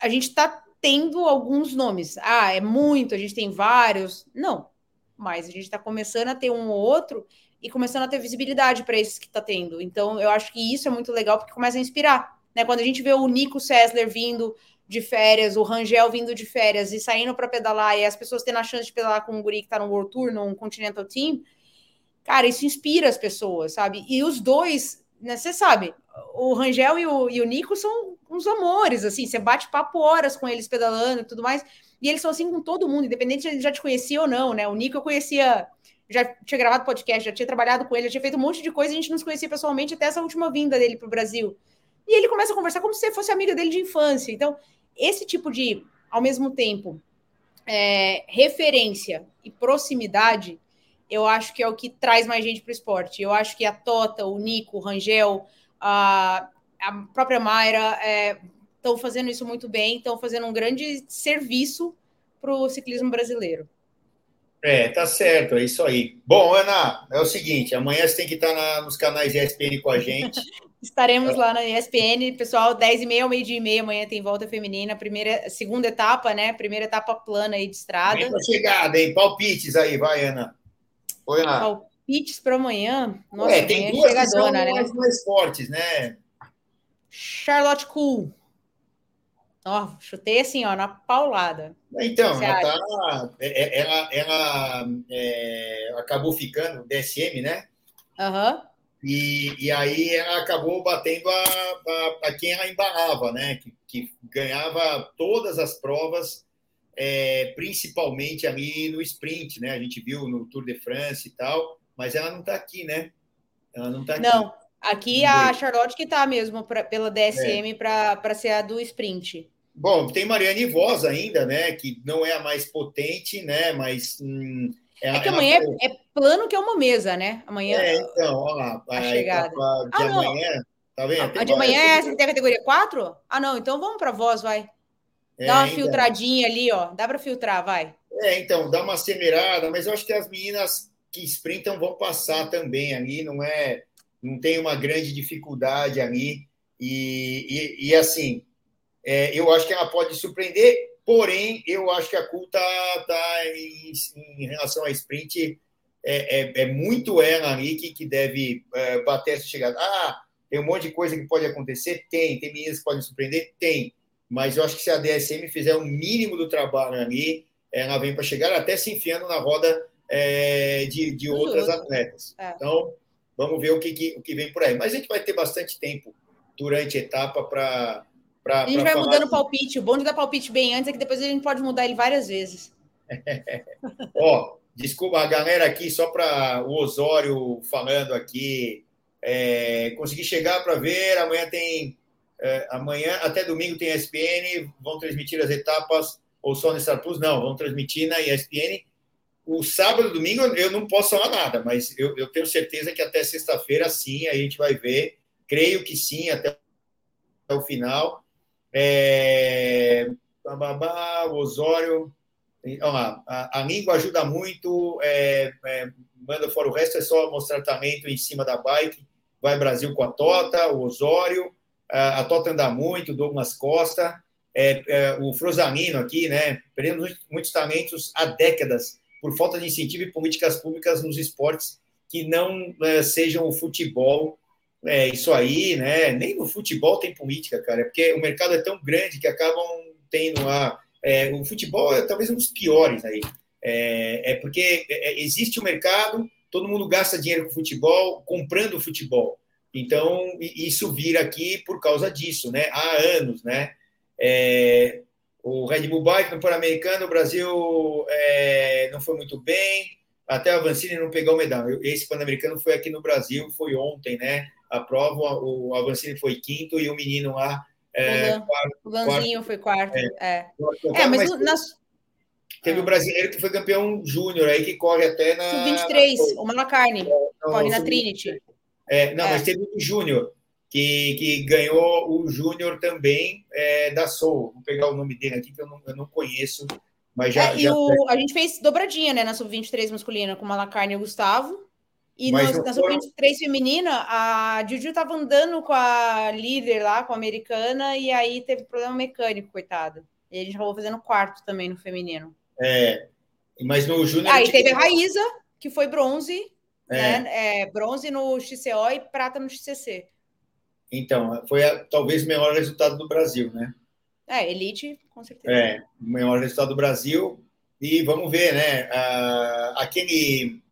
a gente tá tendo alguns nomes. Ah, é muito, a gente tem vários. Não, mas a gente tá começando a ter um ou outro e começando a ter visibilidade para esses que está tendo. Então, eu acho que isso é muito legal porque começa a inspirar. Né? Quando a gente vê o Nico Sessler vindo de férias, o Rangel vindo de férias e saindo para pedalar, e as pessoas tendo a chance de pedalar com um guri que está no World Tour, num Continental Team, cara, isso inspira as pessoas, sabe? E os dois, né, você sabe, o Rangel e o, e o Nico são uns amores, assim, você bate papo horas com eles pedalando e tudo mais, e eles são assim com todo mundo, independente de ele já te conhecia ou não, né? O Nico eu conhecia já tinha gravado podcast, já tinha trabalhado com ele, já tinha feito um monte de coisa, a gente não se conhecia pessoalmente até essa última vinda dele para o Brasil. E ele começa a conversar como se fosse amiga dele de infância. Então, esse tipo de, ao mesmo tempo, é, referência e proximidade, eu acho que é o que traz mais gente para o esporte. Eu acho que a Tota, o Nico, o Rangel, a, a própria Mayra estão é, fazendo isso muito bem, estão fazendo um grande serviço para o ciclismo brasileiro. É, tá certo, é isso aí. Bom, Ana, é o seguinte, amanhã você tem que estar na, nos canais ESPN com a gente. <laughs> Estaremos lá na ESPN, pessoal, 10 e meia ao meio-dia e meia, amanhã tem volta feminina, primeira, segunda etapa, né? Primeira etapa plana aí de estrada. Chegada, hein? Palpites aí, vai, Ana. Oi, Ana. Palpites para amanhã. Nossa, é, tem duas que são né? mais, mais fortes, né? Charlotte Cool. Ó, chutei assim, ó, na paulada. Então, ela, tá, é, é, ela, ela é, acabou ficando DSM, né? Aham. Uhum. E, e aí ela acabou batendo a, a, a quem ela embalava, né? Que, que ganhava todas as provas, é, principalmente ali no sprint, né? A gente viu no Tour de France e tal, mas ela não está aqui, né? Ela não está aqui. Não, aqui a Charlotte que está mesmo pra, pela DSM é. para ser a do sprint. Bom, tem Mariane Voz ainda, né? Que não é a mais potente, né? Mas. Hum, é que amanhã ela... é plano que é uma mesa, né? Amanhã. É, então, olha lá. A, a chegada. de ah, amanhã. Tá vendo? A, de amanhã é essa que tem a categoria 4? Ah, não. Então vamos para voz, vai. É, dá uma filtradinha ali, ó. Dá para filtrar, vai. É, então, dá uma acelerada, mas eu acho que as meninas que sprintam vão passar também ali, não é. Não tem uma grande dificuldade ali. E, e, e assim, é, eu acho que ela pode surpreender, porém, eu acho que a Cool está tá em, em, relação à sprint, é, é, é, muito ela ali que, que deve é, bater essa chegada. Ah, tem um monte de coisa que pode acontecer? Tem. Tem meninas que podem surpreender? Tem. Mas eu acho que se a DSM fizer o mínimo do trabalho ali, ela vem para chegar até se enfiando na roda é, de, de outras atletas. É. Então, vamos ver o que, que, o que vem por aí. Mas a gente vai ter bastante tempo durante a etapa para Pra, a gente vai mudando o palpite. O bom de dar palpite bem antes é que depois a gente pode mudar ele várias vezes. <laughs> Ó, desculpa a galera aqui, só para o Osório falando aqui. É, consegui chegar para ver. Amanhã tem. É, amanhã, até domingo tem ESPN. Vão transmitir as etapas, ou só no Star Plus? Não, vão transmitir na ESPN. O sábado e domingo eu não posso falar nada, mas eu, eu tenho certeza que até sexta-feira sim, a gente vai ver. Creio que sim, até o final. É, babá, o Osório. Lá, a, a, língua ajuda muito, é, é, manda fora o resto, é só mostrar tratamento em cima da bike. Vai Brasil com a Tota, o Osório, a, a Tota anda muito, Douglas Costa, é, é, o Frosanino aqui, né? Perdendo muitos talentos há décadas por falta de incentivo e políticas públicas nos esportes que não é, sejam o futebol. É, isso aí, né? Nem no futebol tem política, cara, é porque o mercado é tão grande que acabam tendo a. É, o futebol é talvez um dos piores aí. É, é porque existe o mercado, todo mundo gasta dinheiro com futebol, comprando futebol. Então, isso vira aqui por causa disso, né? Há anos, né? É, o Red Bull Bike no Pan-Americano, o Brasil é, não foi muito bem, até a Avancini não pegou o medalha. Esse Pan-Americano foi aqui no Brasil, foi ontem, né? A prova, o Avancini foi quinto e o menino lá. É, o, quarto, o Lanzinho quarto, foi quarto. É, é. é mas, mas teve o ah. brasileiro que foi campeão júnior aí, que corre até na. Sub-23, o Malacarne, corre na Trinity. É, não, mas é. teve o júnior que, que ganhou o Júnior também é, da Soul. Vou pegar o nome dele aqui, que eu não, eu não conheço. Mas já, é, já... O, a gente fez dobradinha, né, na Sub-23 masculina, com o Malacarne e o Gustavo. E no, na Sub-23 feminina, a Juju estava andando com a líder lá, com a americana, e aí teve problema mecânico, coitada. E a gente acabou fazendo quarto também no feminino. É, mas no Júnior... Aí teve a Raíza, que foi bronze, é. Né, é, bronze no XCO e prata no XCC. Então, foi a, talvez o melhor resultado do Brasil, né? É, elite, com certeza. É, o melhor resultado do Brasil. E vamos ver, né? Aquele.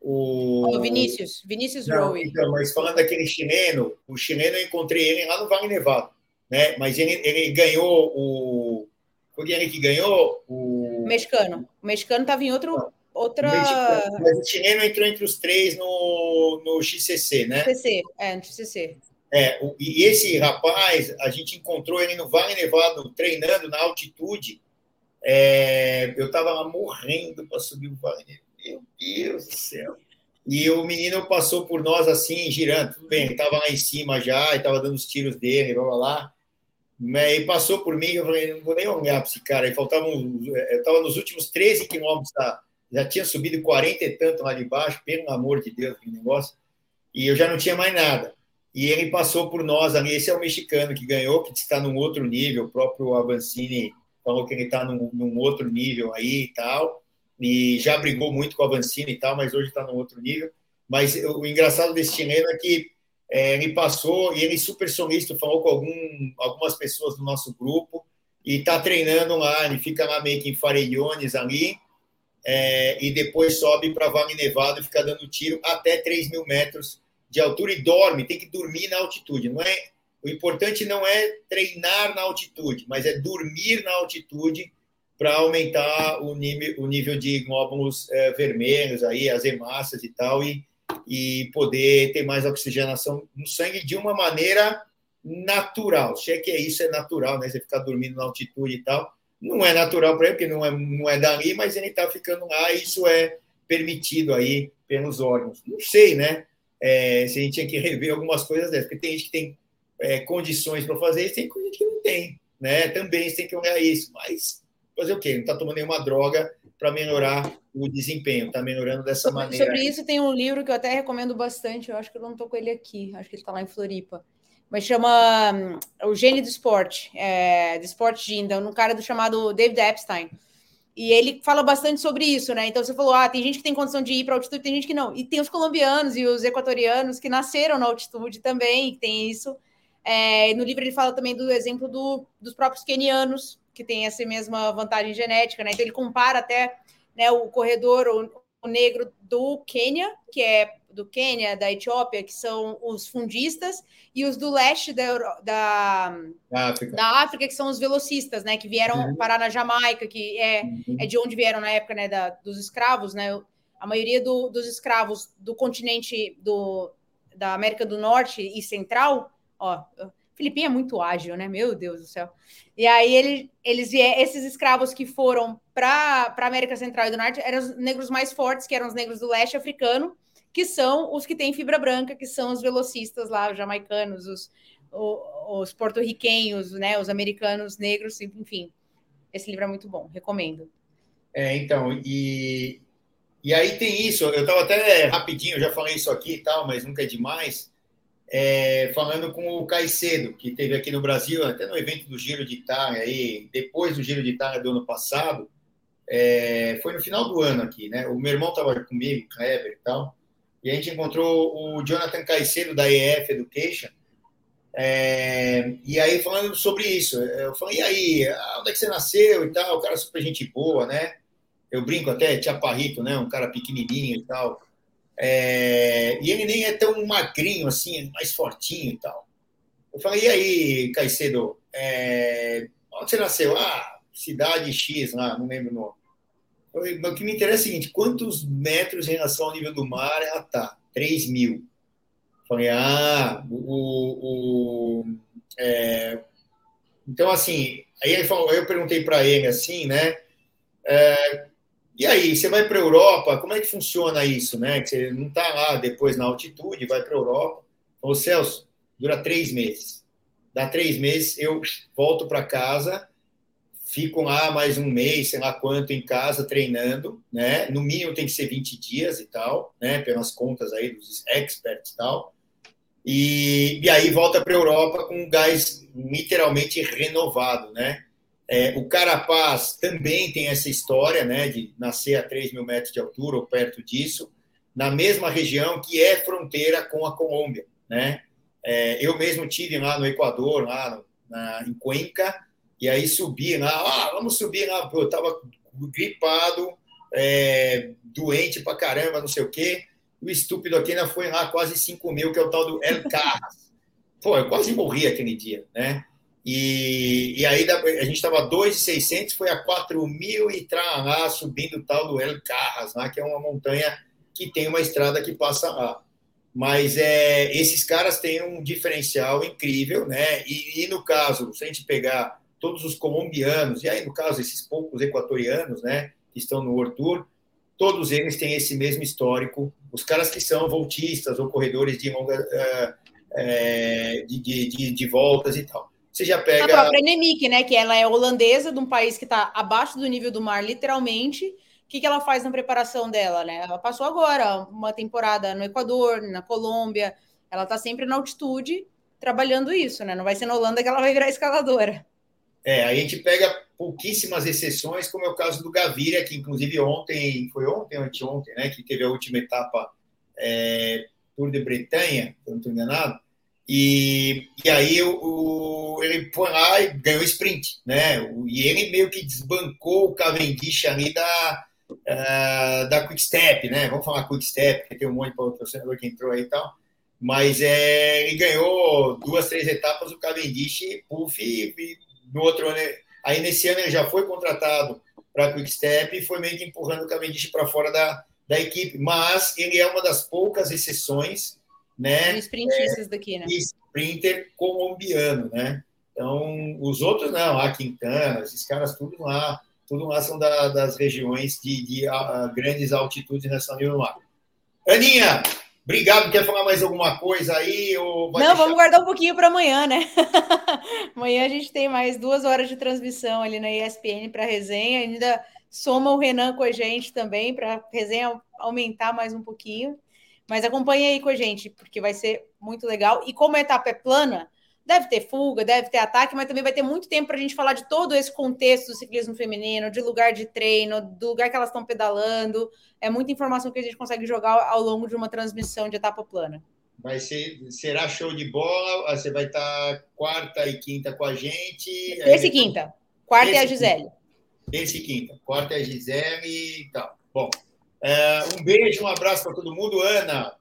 O Vinícius, Vinícius Rowe. Então, mas falando daquele chileno, o chileno eu encontrei ele lá no Vale Nevado, né? Mas ele, ele ganhou o. Foi ele que ganhou o. Mexicano. O mexicano estava em outro. Outra. O mas o chileno entrou entre os três no, no XCC, né? XCC, é, no XCC. É, e esse rapaz, a gente encontrou ele no Vale Nevado, treinando na altitude. É, eu estava lá morrendo para subir o Vale Nevado. Meu Deus do céu. E o menino passou por nós assim, girando. Tudo bem, ele estava lá em cima já, e estava dando os tiros dele, blá, blá, lá. Mas ele passou por mim, eu falei, não vou nem olhar para esse cara. Ele faltava, eu estava nos últimos 13 quilômetros, tá? Já tinha subido 40 e tanto lá de baixo, pelo amor de Deus, que negócio. E eu já não tinha mais nada e ele passou por nós ali. Esse é o mexicano que ganhou, que está num outro nível. O próprio Avancini falou que ele está num, num, outro nível aí e tal. E já brigou muito com o Avancini e tal, mas hoje está num outro nível. Mas o engraçado desse chileno é que é, ele passou e ele super solista, falou com algum, algumas pessoas do nosso grupo e está treinando lá. Ele fica lá meio que em Farellones ali. É, e depois sobe para Vale Nevado e fica dando tiro até 3 mil metros de altura e dorme, tem que dormir na altitude. Não é, o importante não é treinar na altitude, mas é dormir na altitude para aumentar o nível, o nível de glóbulos é, vermelhos, aí, as hemácias e tal, e, e poder ter mais oxigenação no sangue de uma maneira natural. Se é que é isso, é natural, né? Você ficar dormindo na altitude e tal. Não é natural para ele, porque não é, não é dali, mas ele está ficando lá, e isso é permitido aí pelos órgãos. Não sei, né? é, se a gente tinha que <laughs> rever algumas coisas dessas, porque tem gente que tem é, condições para fazer isso, tem gente que não tem, né? Também você tem que olhar isso, mas fazer o quê? Não está tomando nenhuma droga para melhorar o desempenho, está melhorando dessa maneira. Sobre isso tem um livro que eu até recomendo bastante, eu acho que eu não estou com ele aqui, acho que ele está lá em Floripa, mas chama um, O Gênio do Esporte, é, do Esporte Ginda, um cara do chamado David Epstein. E ele fala bastante sobre isso, né? Então você falou, ah, tem gente que tem condição de ir para altitude, tem gente que não. E tem os colombianos e os equatorianos que nasceram na altitude também, que tem isso. É, no livro ele fala também do exemplo do, dos próprios quenianos, que tem essa mesma vantagem genética, né? Então ele compara até né, o corredor, o, o negro do Quênia, que é do Quênia, da Etiópia, que são os fundistas, e os do leste da, da, África. da África, que são os velocistas, né? Que vieram uhum. parar na Jamaica, que é, uhum. é de onde vieram na época né, da, dos escravos, né? A maioria do, dos escravos do continente do, da América do Norte e Central, ó, Filipinho é muito ágil, né? Meu Deus do céu. E aí ele, eles esses escravos que foram para a América Central e do Norte eram os negros mais fortes, que eram os negros do leste africano, que são os que têm fibra branca, que são os velocistas lá, os jamaicanos, os, os, os porto-riquenhos, né? Os americanos negros, enfim. Esse livro é muito bom, recomendo. É, então, e, e aí tem isso, eu estava até rapidinho, já falei isso aqui e tal, mas nunca é demais, é, falando com o Caicedo, que teve aqui no Brasil, até no evento do Giro de Itália, aí, depois do Giro de Itália do ano passado, é, foi no final do ano aqui, né? O meu irmão estava comigo, Kleber e tal, e a gente encontrou o Jonathan Caicedo, da EF Education, é, e aí falando sobre isso, eu falei, e aí, onde é que você nasceu e tal? O cara super gente boa, né? eu brinco até, Chaparrito, né? Um cara pequenininho e tal. É, e ele nem é tão magrinho assim, é mais fortinho e tal. Eu falei, e aí, Caicedo, é, onde você nasceu? Ah, cidade X lá, não lembro o nome. O que me interessa é o seguinte, quantos metros em relação ao nível do mar ela tá? 3 mil. Falei, ah, o... o é... Então, assim, aí falou, eu perguntei para ele assim, né? É, e aí, você vai para a Europa, como é que funciona isso, né? Que você não está lá depois na altitude, vai para a Europa. Ô, Celso, dura três meses. Dá três meses, eu volto para casa, fico lá mais um mês, sei lá quanto, em casa, treinando, né? No mínimo tem que ser 20 dias e tal, né? Pelas contas aí dos experts e tal. E, e aí volta para a Europa com gás literalmente renovado, né? É, o Carapaz também tem essa história né, de nascer a 3 mil metros de altura ou perto disso, na mesma região que é fronteira com a Colômbia. Né? É, eu mesmo tive lá no Equador, lá no, na, em Cuenca, e aí subi lá, ah, vamos subir lá, eu estava gripado, é, doente pra caramba, não sei o quê. O estúpido aqui ainda foi lá quase 5 mil, que é o tal do El Carras. <laughs> Pô, eu quase morri aquele dia, né? E, e aí a gente estava 2,600, foi a 4 mil e lá subindo o tal do El Carras, lá, que é uma montanha que tem uma estrada que passa lá. Mas é, esses caras têm um diferencial incrível, né? E, e, no caso, se a gente pegar todos os colombianos, e aí no caso esses poucos equatorianos, né, que estão no World Tour, todos eles têm esse mesmo histórico. Os caras que são voltistas ou corredores de longa uh, uh, de, de, de voltas e tal. Você já pega. A própria Nemik, né? Que ela é holandesa, de um país que está abaixo do nível do mar, literalmente. O que, que ela faz na preparação dela, né? Ela passou agora uma temporada no Equador, na Colômbia. Ela está sempre na altitude trabalhando isso, né? Não vai ser na Holanda que ela vai virar escaladora. É, a gente pega pouquíssimas exceções, como é o caso do Gaviria, que inclusive ontem, foi ontem ou anteontem, né? Que teve a última etapa é, Tour de Bretanha, se não estou enganado e, e aí o, ele foi lá e ganhou sprint, né? E ele meio que desbancou o Cavendish ali da, uh, da Quick Step, né? Vamos falar Quick Step, porque tem um monte de patrocinador que entrou aí e tal. Mas é, ele ganhou duas, três etapas o Cavendish, puff, e, e no outro ano. Aí nesse ano ele já foi contratado para Quick Step e foi meio que empurrando o Cavendish para fora da, da equipe. Mas ele é uma das poucas exceções né? sprintistas é, daqui, né? Sprinter colombiano, né? Então, os outros não, a Quintana, esses caras tudo lá, tudo lá são da, das regiões de, de a, grandes altitudes nessa nível do mar. Aninha, obrigado. Quer falar mais alguma coisa aí? Ou não, deixar... vamos guardar um pouquinho para amanhã, né? <laughs> amanhã a gente tem mais duas horas de transmissão ali na ESPN para resenha. Ainda soma o Renan com a gente também para a resenha aumentar mais um pouquinho. Mas acompanhe aí com a gente, porque vai ser muito legal. E como a etapa é plana, deve ter fuga, deve ter ataque, mas também vai ter muito tempo para a gente falar de todo esse contexto do ciclismo feminino, de lugar de treino, do lugar que elas estão pedalando. É muita informação que a gente consegue jogar ao longo de uma transmissão de etapa plana. Vai ser, será show de bola. Você vai estar quarta e quinta com a gente. Esse e quinta. Quarta Esse é a Gisele. Esse quinta. Quarta é a Gisele e tal. Bom, é, um beijo, um abraço para todo mundo. Ana,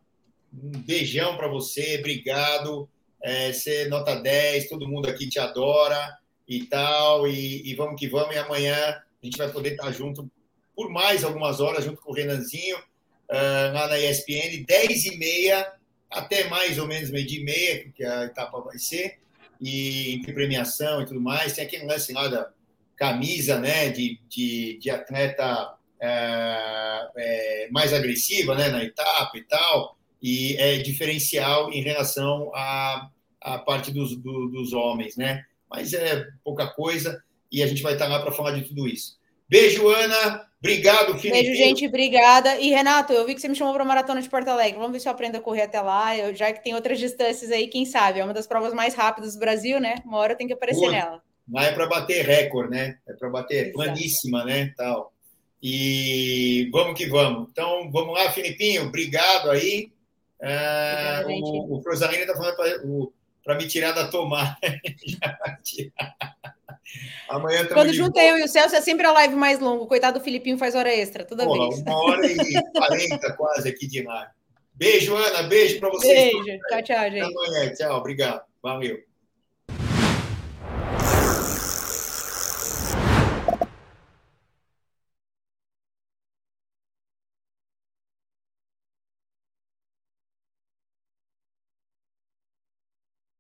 um beijão para você, obrigado. É, é nota 10, todo mundo aqui te adora e tal. E, e, vamos que vamos. E amanhã a gente vai poder estar junto por mais algumas horas, junto com o Renanzinho, uh, lá na ESPN, 10 e meia, até mais ou menos meio dia e meia, que a etapa vai ser, e entre premiação e tudo mais. Tem aquele lance lá da camisa né, de, de, de atleta é, é, mais agressiva né, na etapa e tal, e é diferencial em relação à, à parte dos, do, dos homens, né? Mas é pouca coisa e a gente vai estar lá para falar de tudo isso. Beijo, Ana. Obrigado, Felipe. Beijo, gente. Obrigada. E, Renato, eu vi que você me chamou para a Maratona de Porto Alegre. Vamos ver se eu aprendo a correr até lá. Eu, já que tem outras distâncias aí, quem sabe? É uma das provas mais rápidas do Brasil, né? Uma hora tem que aparecer nela. Mas é para bater recorde, né? É para bater Exato. planíssima, né? Tal. E vamos que vamos. Então, vamos lá, Filipinho. Obrigado aí. É, o, o Frosalina está falando para me tirar da tomada. <laughs> Amanhã Quando junta eu e o Celso, é sempre a live mais longa. Coitado do Filipinho faz hora extra, toda Porra, vez. Uma hora e quarenta <laughs> quase aqui de live. Beijo, Ana. Beijo para vocês. Beijo. Tchau, tchau, gente. Até amanhã. Tchau. Obrigado. Valeu.